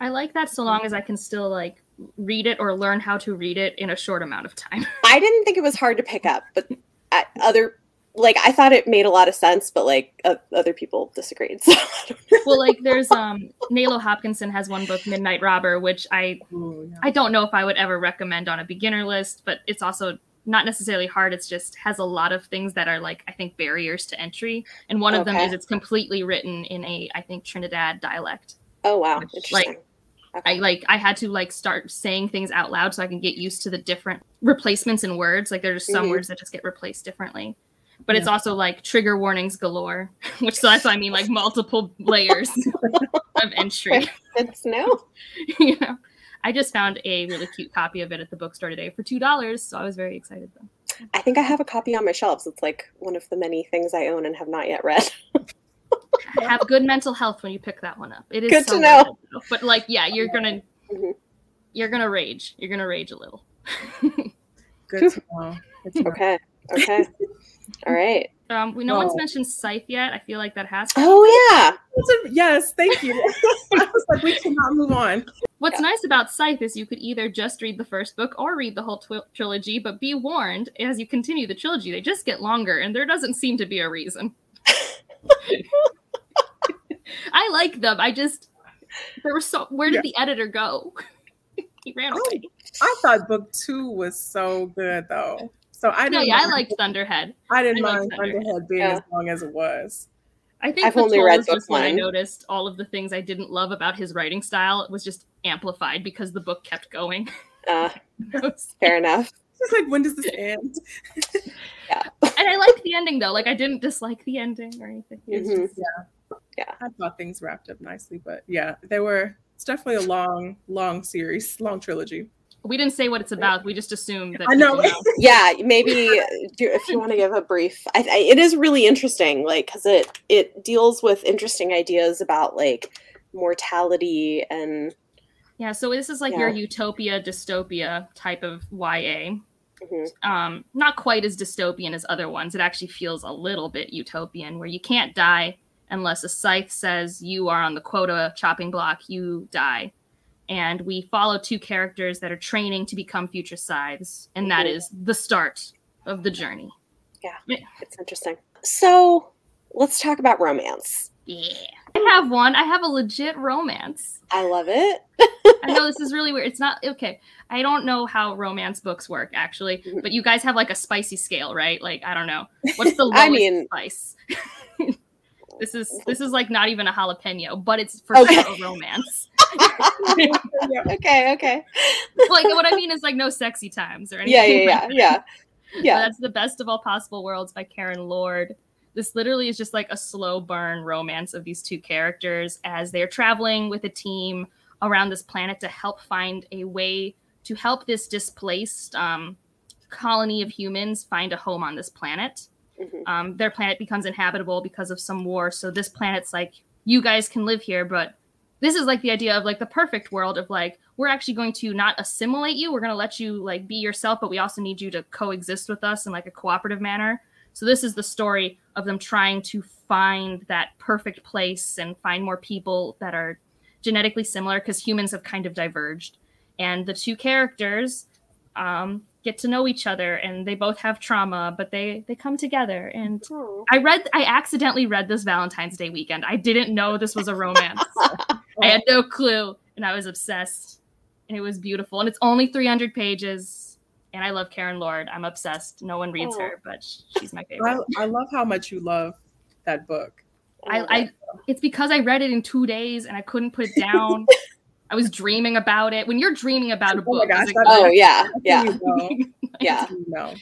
I like that so long as I can still like read it or learn how to read it in a short amount of time. i didn't think it was hard to pick up but I, other like i thought it made a lot of sense but like uh, other people disagreed so I don't know. well, like there's um Nalo Hopkinson has one book, Midnight Robber, which I Ooh, yeah. I don't know if I would ever recommend on a beginner list, but it's also not necessarily hard. It's just has a lot of things that are like I think barriers to entry, and one of them is it's completely written in a I think Trinidad dialect. Oh wow, Which, interesting. I like I had to like start saying things out loud so I can get used to the different replacements in words. Like there's some Mhm. words that just get replaced differently. But it's also like trigger warnings galore, which so that's I mean like multiple layers of entry. Good to know. you know. I just found a really cute copy of it at the bookstore today for two dollars, so I was very excited though. I think I have a copy on my shelves. It's like one of the many things I own and have not yet read. Have good mental health when you pick that one up. It is Good so to know. worth though. But like, yeah, you're gonna Mhm. you're gonna rage. You're gonna rage a little. Good to know. Good to know. Okay. Okay. All right. Um, we no one's mentioned Scythe yet. I feel like that has. To. Oh yeah. Yes, thank you. I was like, we cannot move on. What's nice about Scythe is you could either just read the first book or read the whole twi- trilogy, but be warned as you continue the trilogy, they just get longer, and there doesn't seem to be a reason. I like them. I just there was so. Where did Yeah. the editor go? he ran away. I thought book two was so good though. So I didn't. yeah, I mind- liked Thunderhead. I didn't I mind Thunderhead. Thunderhead being Yeah. as long as it was. I think I've the only read is book just when I noticed all of the things I didn't love about his writing style. Was just amplified because the book kept going. Uh, fair enough. It's like, when does this end? Yeah. And I liked the ending though. Like I didn't dislike the ending or anything. It's Mhm. just- I thought things wrapped up nicely, but yeah, they were. It's definitely a long, long series, long trilogy. we didn't say what it's about. We just assumed that. I know. people Yeah, maybe do, if you want to give a brief. I, I, it is really interesting, like because it it deals with interesting ideas about like mortality and Yeah, so this is like your utopia dystopia type of YA. Mhm. Um, not quite as dystopian as other ones. It actually feels a little bit utopian, where you can't die unless a scythe says you are on the quota chopping block. You die, and we follow two characters that are training to become future scythes, and that Mhm. is the start of the journey. Yeah. It's interesting. So let's talk about romance. Yeah, I have one. I have a legit romance. I love it. I know this is really weird. It's not okay. I don't know how romance books work actually, Mhm. but you guys have like a spicy scale, right? Like I don't know. What's the lowest I mean- spice? this is this is like not even a jalapeno, but it's for Okay. sure a romance. Okay, okay. like what I mean is like no sexy times or anything. Yeah, yeah, yeah, like yeah. Yeah. That's the best of all possible worlds by Karen Lord. This literally is just like a slow burn romance of these two characters as they're traveling with a team around this planet to help find a way to help this displaced um, colony of humans find a home on this planet. Mhm. Um, their planet becomes inhabitable because of some war. So this planet's like, you guys can live here, but this is like the idea of like the perfect world of like we're actually going to not assimilate you we're going to let you like be yourself but we also need you to coexist with us in like a cooperative manner so this is the story of them trying to find that perfect place and find more people that are genetically similar because humans have kind of diverged and the two characters um, get to know each other and they both have trauma but they they come together and Oh. I read I accidentally read this Valentine's Day weekend. I didn't know this was a romance. I had no clue and I was obsessed. And it was beautiful. And it's only 300 pages. And I love Karen Lord. I'm obsessed. No one reads Oh. her, but she's my favorite. I love how much you love that book. I, love I it's because I read it in 2 days and I couldn't put it down. I was dreaming about it. When you're dreaming about a Oh book, gosh, as a that- Oh kid, yeah, yeah, you know. yeah. That's who you know.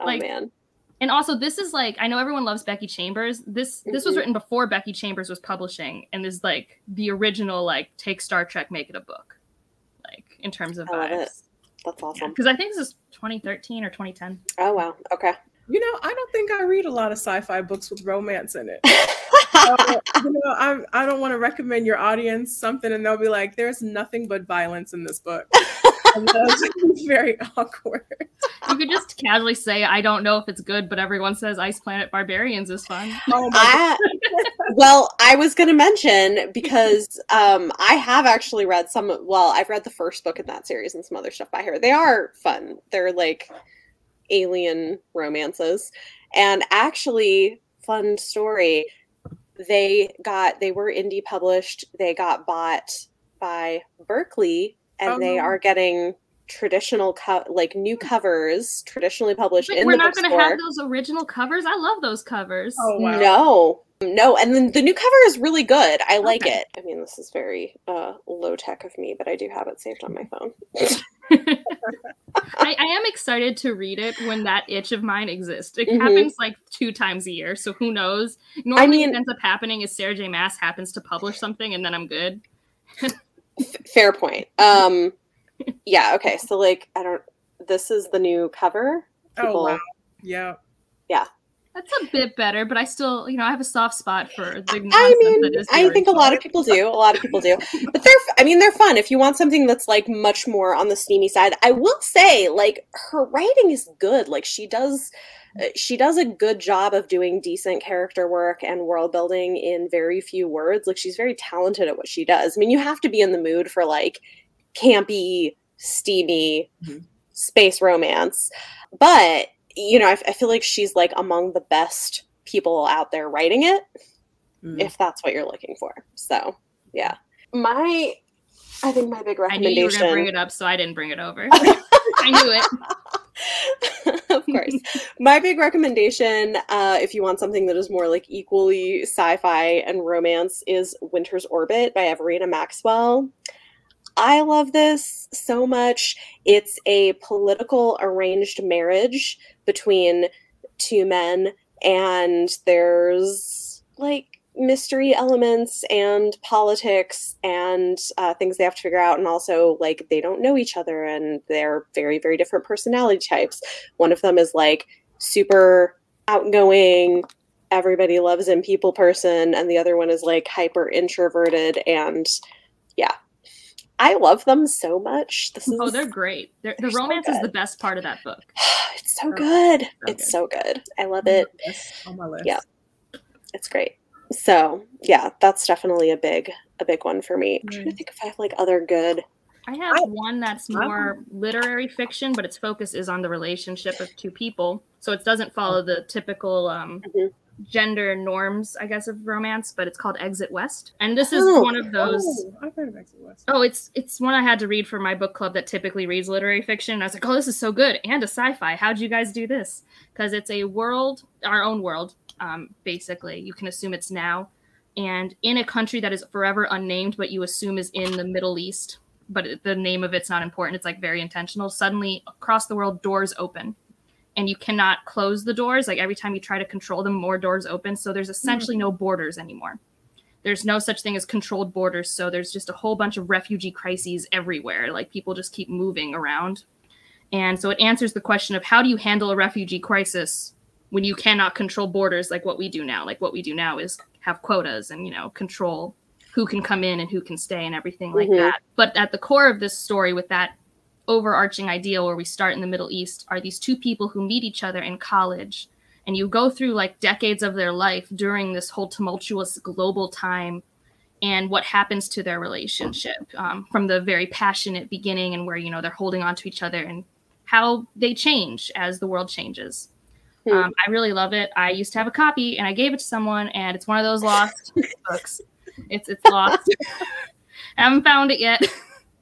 Oh Like- man. and also this is like I know everyone loves Becky Chambers. This this was Mhm. written before Becky Chambers was publishing, and is like the original like take Star Trek, make it a book, like in terms of I love it. vibes. That's awesome. Because I think this is 2013 or 2010. Oh wow. Okay. You know, I don't think I read a lot of sci-fi books with romance in it. So, you know, I I don't want to recommend your audience something, and they'll be like, "There's nothing but violence in this book." And that's very awkward. You could just casually say, "I don't know if it's good, but everyone says Ice Planet Barbarians is fun." Oh my I, well, I was going to mention because um, I have actually read some. Well, I've read the first book in that series and some other stuff by her. They are fun. They're like alien romances, and actually, fun story. They got they were indie published. They got bought by Berkley, and Oh, they are getting traditional co- like new covers traditionally published Wait, in we're the not going to have those original covers. I love those covers. Oh wow. No, no, and then the new cover is really good. I like Okay. it. I mean, this is very uh, low tech of me, but I do have it saved on my phone. I, I am excited to read it when that itch of mine exists. It Mhm. happens like two times a year, so who knows? Normally, mean- what ends up happening is Sarah J. Maas happens to publish something, and then I'm good. F- fair point. Um, yeah. Okay. So like, I don't. This is the new cover. Oh wow. Yeah. That's a bit better, but I still, you know, I have a soft spot for the. I mean, that is I think a lot of people do. A lot of people do, but they're. I mean, they're fun. If you want something that's like much more on the steamy side, I will say, like her writing is good. Like she does, uh, she does a good job of doing decent character work and world building in very few words. Like she's very talented at what she does. I mean, you have to be in the mood for like campy, steamy Mhm. space romance, but you know, I, I feel like she's like among the best people out there writing it Mm. if that's what you're looking for. So, yeah. My I think my big recommendation. I knew you were going to bring it up, so I didn't bring it over. I knew it. of course. My big recommendation, uh, if you want something that is more like equally sci-fi and romance, is Winter's Orbit by Everina Maxwell. I love this so much. It's a political arranged marriage between two men, and there's like mystery elements and politics and uh, things they have to figure out and also like they don't know each other and they're very very different personality types. One of them is like super outgoing everybody loves him people person and the other one is like hyper introverted and yeah i love them so much this is Oh, they're great. They're, the They're so romance is the best part of that book. it's so good So it's good. so good i love On my it list, on my list. Yeah. it's great so yeah that's definitely a big a big one for me i'm trying to think if i have like other good I have I- one that's I- more literary fiction, but its focus is on the relationship of two people. So it doesn't follow the typical um, Mhm. Gender norms, I guess, of romance. But it's called Exit West, and this is Oh. one of those. Oh, I've heard of Exit West. Oh, it's it's one I had to read for my book club that typically reads literary fiction. And I was like, oh, this is so good and a sci-fi. How'd you guys do this? Because it's a world, our own world, um, basically. You can assume it's now, and in a country that is forever unnamed, but you assume is in the Middle East. But the name of it's not important. It's like very intentional. Suddenly, across the world, doors open, and you cannot close the doors. Like every time you try to control them, more doors open. So there's essentially no borders anymore there's no such thing as controlled borders so there's just a whole bunch of refugee crises everywhere like people just keep moving around and so it answers the question of how do you handle a refugee crisis when you cannot control borders like what we do now like what we do now is have quotas and you know control who can come in and who can stay and everything like Mhm. that but at the core of this story with that overarching idea where we start in the middle east are these two people who meet each other in college. And you go through like decades of their life during this whole tumultuous global time and what happens to their relationship um, from the very passionate beginning and where you know they're holding on to each other and how they change as the world changes. Hmm. um, i really love it. I used to have a copy and i gave it to someone and it's one of those lost books. It's it's lost. I haven't found it yet.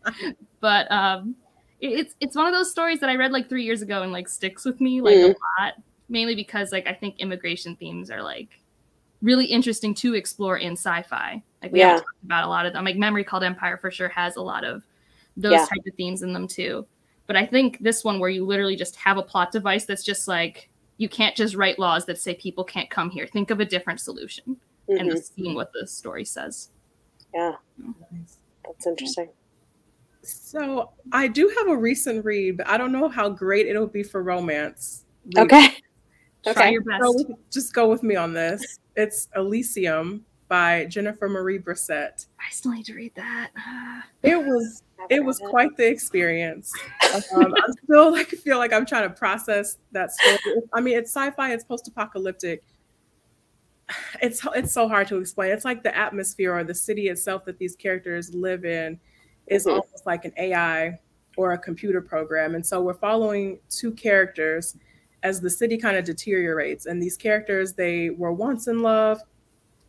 But um it's it's one of those stories that i read like three years ago and like sticks with me like a lot mainly because like i think immigration themes are like really interesting to explore in sci-fi. Like we Yeah. haven't talked about a lot of them. Like memory called empire for sure has a lot of those Yeah. type of themes in them too. But i think this one where you literally just have a plot device that's just like you can't just write laws that say people can't come here. Think of a different solution and Mhm. just seeing what the story says. Yeah. That's interesting So I do have a recent read, but I don't know how great it'll be for romance. reading. okay try Okay. your best So we- just go with me on this. It's Elysium by Jennifer Marie Brissett. i still need to read that It was it was quite the experience. Um, I'm still like feel like I'm trying to process that story. I mean, it's sci-fi. It's post-apocalyptic. It's it's so hard to explain. It's like the atmosphere or the city itself that these characters live in is Mhm. almost like an AI or a computer program. And so we're following two characters as the city kind of deteriorates. And these characters, they were once in love,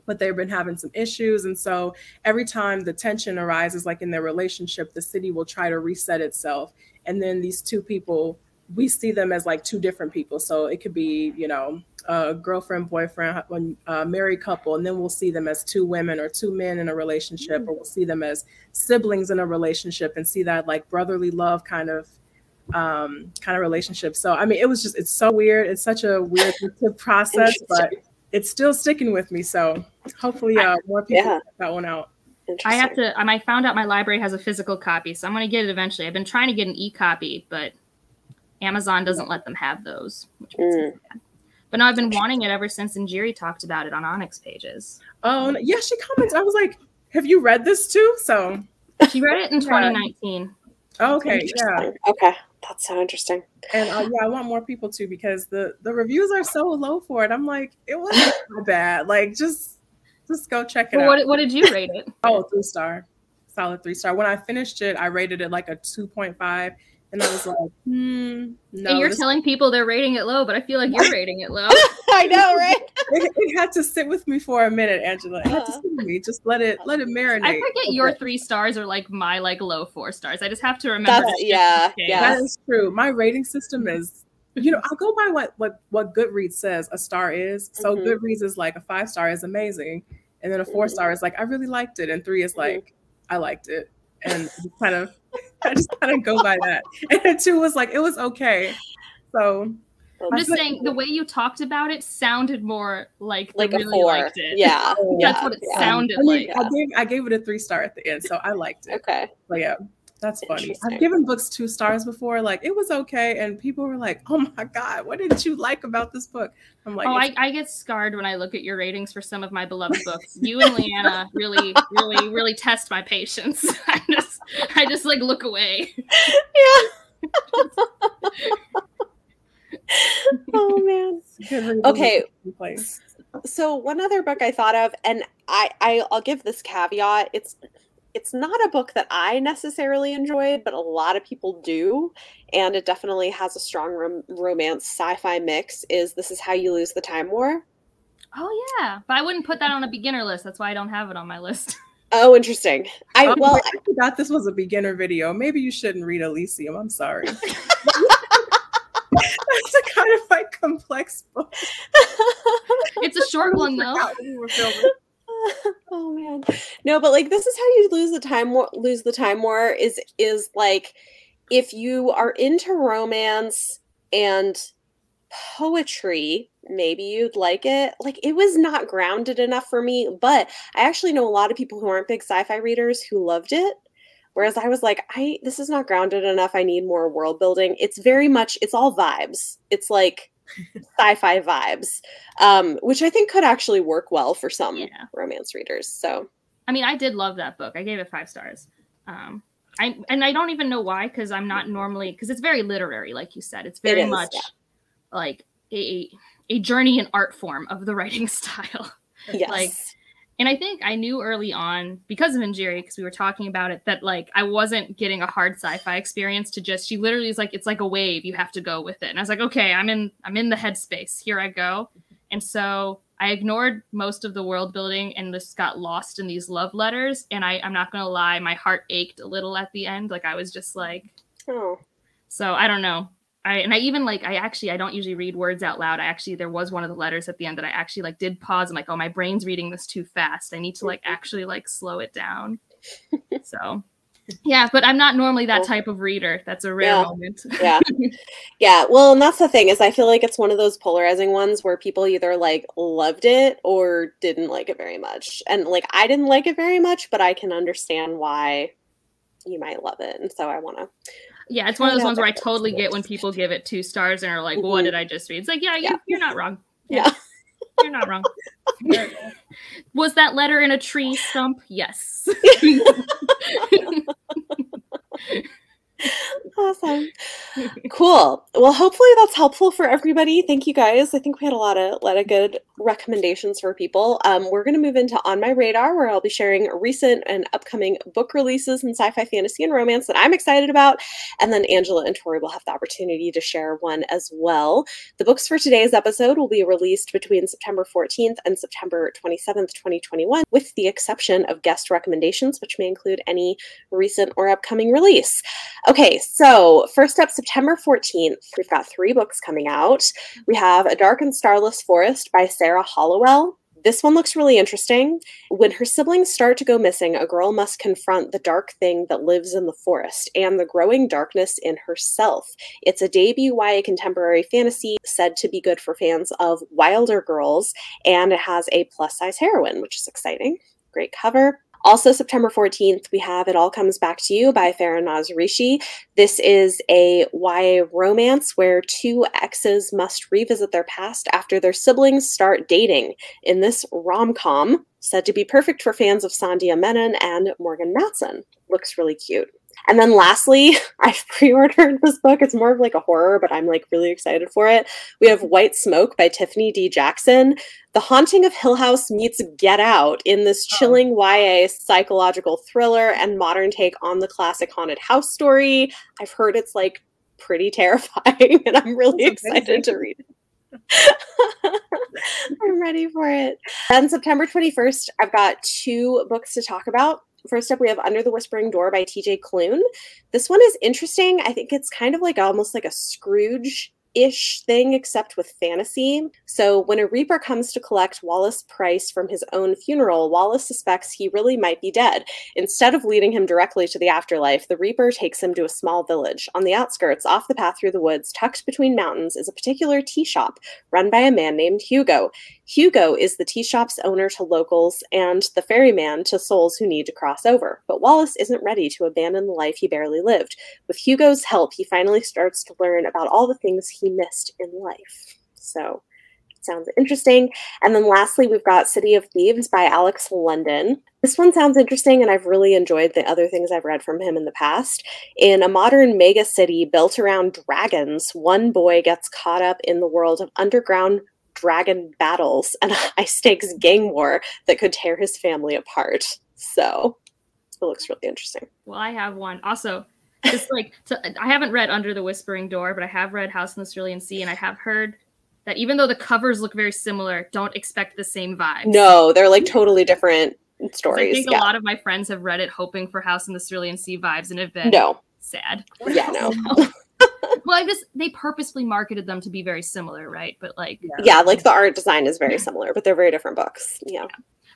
but they've been having some issues. And so every time the tension arises, like in their relationship, the city will try to reset itself and then these two people we see them as like two different people. So it could be, you know, a girlfriend, boyfriend, a married couple, and then we'll see them as two women or two men in a relationship, mm-hmm. or we'll see them as siblings in a relationship and see that like brotherly love kind of um kind of relationship. So I mean it was just it's so weird. It's such a weird process, but it's still sticking with me. So hopefully uh, more people yeah. that one out. I have to. Um, I found out my library has a physical copy, so I'm going to get it eventually. I've been trying to get an e-copy, but Amazon doesn't let them have those. Mm. But no, I've been wanting it ever since Injiri talked about it on Onyx pages. Oh yeah, she commented. I was like, "Have you read this too?" So she read it in 2019. Oh, okay, yeah. Okay, that's so interesting. And uh, yeah, I want more people to because the the reviews are so low for it. I'm like, it wasn't so bad. Like, just just go check it well, out. What, what did you rate it? oh, three star, solid three star. When I finished it, I rated it like a two point five and I was like, hmm, no. And you're telling people they're rating it low, but I feel like you're rating it low. I know, right? it, it, had to sit with me for a minute, Angela. It had to uh-huh. sit with me. Just let it let it marinate. I forget your three stars are like my like low four stars. I just have to remember. That's, yeah, yeah, that is true. My rating system is, you know, I'll go by what what what Goodreads says a star is. So mm-hmm. Goodreads is like a five star is amazing, and then a 4 mm-hmm. star is like I really liked it, and three is mm-hmm. like mm-hmm. I liked it, and kind of I just kind of go by that. And two was like, it was okay. So I'm just saying the way you talked about it sounded more like like really a four. liked it. Yeah, that's yeah, what it yeah. sounded I mean, like. I gave I gave it a three star at the end, so I liked it. Okay. But yeah, that's funny. I've given books two stars before. Like it was okay, and people were like, "Oh my god, what did you like about this book?" I'm like, "Oh, I, I, get scarred when I look at your ratings for some of my beloved books. You and Leanna really, really, really test my patience. I just, I just like look away." Yeah. oh man. Okay. So one other book I thought of, and I, I I'll give this caveat. It's it's not a book that I necessarily enjoyed, but a lot of people do, and it definitely has a strong rom- romance sci-fi mix. Is this is how you lose the time war? Oh yeah, but I wouldn't put that on a beginner list. That's why I don't have it on my list. Oh, interesting. I oh, well, I forgot this was a beginner video. Maybe you shouldn't read Elysium. I'm sorry. That's a kind of like complex book. it's a short one though. oh man. No but like this is how you lose the time war lose the time war is is like if you are into romance and poetry maybe you'd like it. Like it was not grounded enough for me but i actually know a lot of people who aren't big sci-fi readers who loved it. Whereas i was like i this is not grounded enough. I need more world building. It's very much it's all vibes. It's like sci-fi vibes, um, which I think could actually work well for some yeah. romance readers. So, I mean, I did love that book. I gave it five stars. Um, I and I don't even know why because I'm not normally because it's very literary, like you said. It's very it is, much yeah. like a a journey in art form of the writing style. Yes. like and I think I knew early on because of Injiri, because we were talking about it, that like I wasn't getting a hard sci-fi experience to just she literally is like, it's like a wave, you have to go with it. And I was like, okay, I'm in I'm in the headspace. Here I go. And so I ignored most of the world building and just got lost in these love letters. And I, I'm not gonna lie, my heart ached a little at the end. Like I was just like, oh. So I don't know. I and I even like I actually I don't usually read words out loud. I actually there was one of the letters at the end that I actually like did pause. I'm like, oh my brain's reading this too fast. I need to like actually like slow it down. so yeah, but I'm not normally that type of reader. That's a rare yeah. moment. yeah. Yeah. Well, and that's the thing is I feel like it's one of those polarizing ones where people either like loved it or didn't like it very much. And like I didn't like it very much, but I can understand why you might love it. And so I want to yeah, it's one of those ones where I totally get when people give it two stars and are like, well, "What mm-hmm. did I just read?" It's like, yeah, you, you're not wrong. Yeah, you're not wrong. Was that letter in a tree stump? Yes. awesome. Cool. Well, hopefully that's helpful for everybody. Thank you guys. I think we had a lot of lot of good recommendations for people. Um, we're going to move into on my radar, where I'll be sharing recent and upcoming book releases in sci-fi, fantasy, and romance that I'm excited about, and then Angela and Tori will have the opportunity to share one as well. The books for today's episode will be released between September 14th and September 27th, 2021, with the exception of guest recommendations, which may include any recent or upcoming release. Okay, so first up, September 14th, we've got three books coming out. We have A Dark and Starless Forest by Sarah Hollowell. This one looks really interesting. When her siblings start to go missing, a girl must confront the dark thing that lives in the forest and the growing darkness in herself. It's a debut YA contemporary fantasy said to be good for fans of Wilder Girls, and it has a plus size heroine, which is exciting. Great cover. Also, September 14th, we have It All Comes Back to You by Farah Naz Rishi. This is a YA romance where two exes must revisit their past after their siblings start dating. In this rom com, said to be perfect for fans of Sandhya Menon and Morgan Matson. Looks really cute. And then lastly, I've pre-ordered this book. It's more of like a horror, but I'm like really excited for it. We have White Smoke by Tiffany D. Jackson. The Haunting of Hill House meets Get Out in this oh. chilling YA psychological thriller and modern take on the classic haunted house story. I've heard it's like pretty terrifying, and I'm really excited to read it. I'm ready for it. On September 21st, I've got two books to talk about. First up, we have Under the Whispering Door by TJ Klune. This one is interesting. I think it's kind of like almost like a Scrooge ish thing, except with fantasy. So, when a Reaper comes to collect Wallace Price from his own funeral, Wallace suspects he really might be dead. Instead of leading him directly to the afterlife, the Reaper takes him to a small village. On the outskirts, off the path through the woods, tucked between mountains, is a particular tea shop run by a man named Hugo. Hugo is the tea shop's owner to locals and the ferryman to souls who need to cross over. But Wallace isn't ready to abandon the life he barely lived. With Hugo's help, he finally starts to learn about all the things he missed in life. So sounds interesting. And then lastly, we've got City of Thieves by Alex London. This one sounds interesting, and I've really enjoyed the other things I've read from him in the past. In a modern mega city built around dragons, one boy gets caught up in the world of underground dragon battles and high stakes gang war that could tear his family apart. So it looks really interesting. Well, I have one. Also, just like to, I haven't read Under the Whispering Door, but I have read House in the Cerulean Sea, and I have heard that even though the covers look very similar, don't expect the same vibe. No, they're like totally different stories. I think yeah. a lot of my friends have read it hoping for House in the Cerulean Sea vibes and have been no sad. Yeah, no. well, I just they purposely marketed them to be very similar, right? But like yeah. yeah, like the art design is very similar, but they're very different books. Yeah. yeah.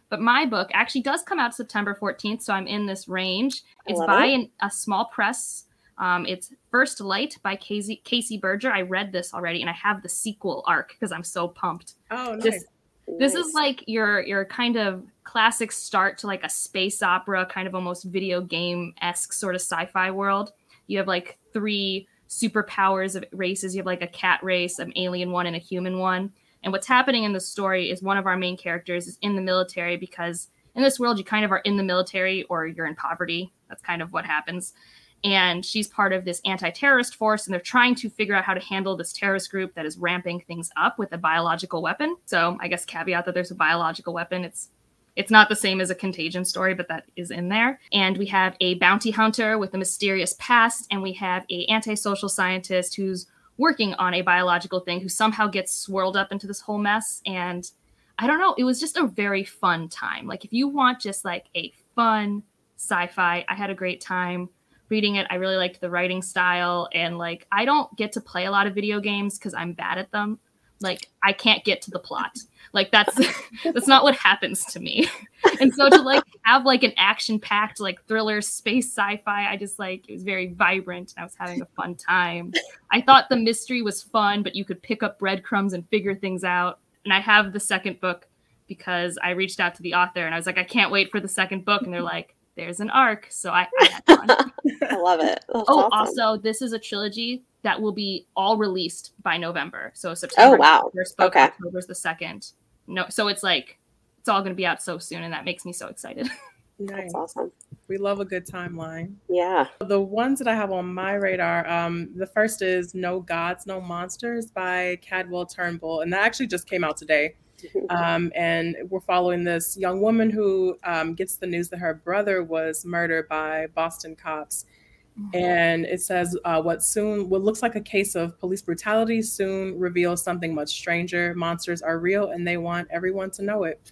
But my book actually does come out September 14th, so I'm in this range. It's by it. an, a small press. Um, it's First Light by Casey, Casey Berger. I read this already, and I have the sequel arc because I'm so pumped. Oh, nice. This, this is like your your kind of classic start to like a space opera, kind of almost video game esque sort of sci-fi world. You have like three superpowers of races. You have like a cat race, an alien one, and a human one. And what's happening in the story is one of our main characters is in the military because in this world you kind of are in the military or you're in poverty. That's kind of what happens. And she's part of this anti-terrorist force, and they're trying to figure out how to handle this terrorist group that is ramping things up with a biological weapon. So I guess caveat that there's a biological weapon. It's it's not the same as a contagion story, but that is in there. And we have a bounty hunter with a mysterious past, and we have a antisocial scientist who's working on a biological thing who somehow gets swirled up into this whole mess. And I don't know, it was just a very fun time. Like if you want just like a fun sci-fi, I had a great time reading it. I really liked the writing style and like I don't get to play a lot of video games cuz I'm bad at them. Like I can't get to the plot. Like that's that's not what happens to me. And so to like have like an action packed like thriller space sci-fi, I just like it was very vibrant and I was having a fun time. I thought the mystery was fun, but you could pick up breadcrumbs and figure things out. And I have the second book because I reached out to the author and I was like, I can't wait for the second book. And they're like, there's an arc. So I, I. I love it. That's oh, awesome. also, this is a trilogy that will be all released by November. So September. Oh wow. First book, okay. October's the second. No, so it's like it's all going to be out so soon, and that makes me so excited. Nice. That's awesome. We love a good timeline. Yeah. The ones that I have on my radar, um, the first is No Gods, No Monsters by Cadwell Turnbull, and that actually just came out today. Um, and we're following this young woman who um, gets the news that her brother was murdered by Boston cops. Mm-hmm. And it says uh, what soon, what looks like a case of police brutality, soon reveals something much stranger. Monsters are real, and they want everyone to know it.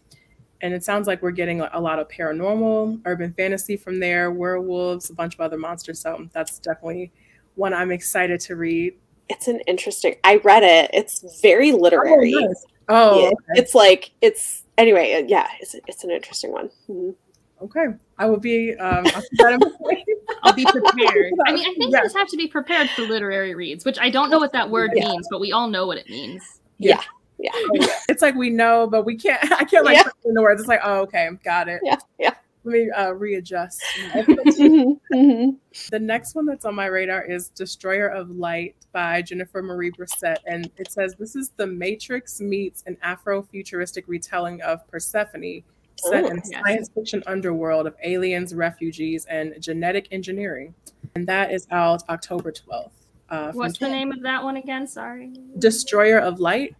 And it sounds like we're getting a lot of paranormal, urban fantasy from there, werewolves, a bunch of other monsters. So that's definitely one I'm excited to read. It's an interesting. I read it. It's very literary. Oh, nice. oh Yeah, okay. it's like it's anyway. Yeah, it's it's an interesting one. Mhm. Okay. I will be. Um, I'll that. I'll be prepared. I mean, I think Yeah. you just have to be prepared for literary reads, which I don't know what that word Yeah. means, but we all know what it means. Yeah, yeah, Oh, yeah. It's like we know, but we can't. I can't like Yeah. put in the words. It's like, oh, okay, I've got it. yeah, yeah. Let me uh, readjust. Mhm, mhm. the next one that's on my radar is Destroyer of Light by Jennifer Marie Brissett, and it says this is the Matrix meets an Afro-futuristic retelling of Persephone, set Oh, in yes. science fiction underworld of aliens, refugees, and genetic engineering, and that is out October twelfth. Uh, from What's the name of that one again? Sorry. Destroyer of Light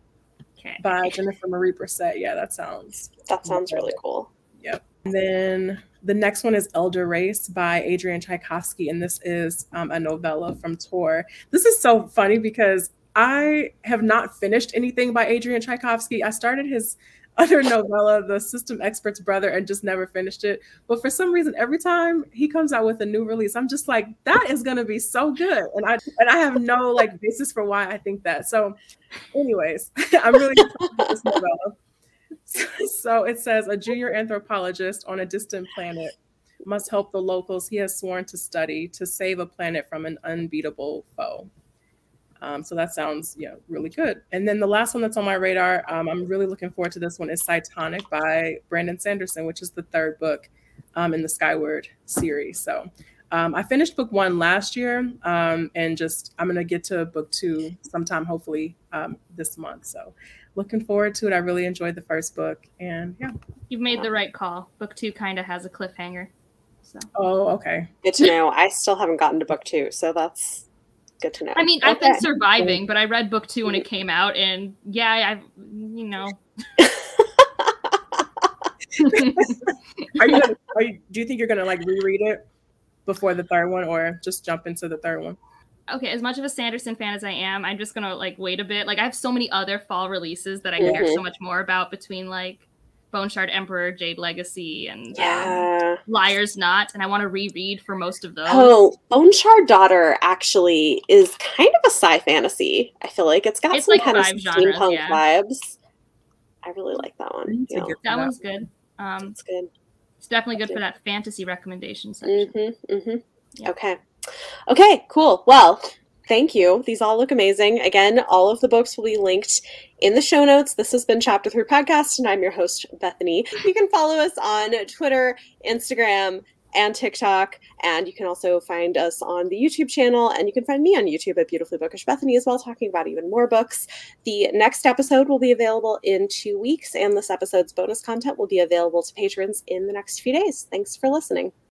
Okay. by Jennifer Marie Brissett. Yeah, that sounds That sounds really cool. Yep. And then the next one is Elder Race by Adrian Tchaikovsky, and this is um, a novella from Tor. This is so funny because I have not finished anything by Adrian Tchaikovsky. I started his other novella, The System Expert's Brother, and just never finished it. But for some reason, every time he comes out with a new release, I'm just like, that is going to be so good, and I and I have no like basis for why I think that. So, anyways, I'm really this novella. So it says a junior anthropologist on a distant planet must help the locals he has sworn to study to save a planet from an unbeatable foe. Um, so that sounds yeah really good. And then the last one that's on my radar, um, I'm really looking forward to this one is Cytonic by Brandon Sanderson, which is the third book um, in the Skyward series. So um, I finished book one last year, um, and just I'm gonna get to book two sometime, hopefully um, this month. So looking forward to it. I really enjoyed the first book, and yeah. You've made the right call. Book two kind of has a cliffhanger. So Oh, okay. Good to know. I still haven't gotten to book two, so that's good to know. I mean, I've been surviving, but I read book two when it came out, and yeah, I've you know. Are you? Gonna, are you? Do you think you're gonna like reread it before the third one, or just jump into the third one? okay, as much of a Sanderson fan as I am, I'm just gonna like wait a bit. Like I have so many other fall releases that I care Mhm. so much more about between like Bone Shard Emperor, Jade Legacy, and um, yeah. Liars Not, and I want to reread for most of those. Oh, Bone Shard Daughter actually is kind of a sci fantasy. I feel like it's got It's some like kind of genres, steampunk yeah. vibes. I really like that one. need to Yeah, get that that. one's good. Um, it's good. it's definitely good for that fantasy recommendation section. Mm-hmm, mm-hmm. Yeah. Okay. Okay, cool. Well, thank you. These all look amazing. Again, all of the books will be linked in the show notes. This has been Chapter 3 Podcast, and I'm your host, Bethany. You can follow us on Twitter, Instagram, and TikTok. And you can also find us on the YouTube channel, and you can find me on YouTube at Beautifully Bookish Bethany as well, talking about even more books. The next episode will be available in two weeks, and this episode's bonus content will be available to patrons in the next few days. Thanks for listening.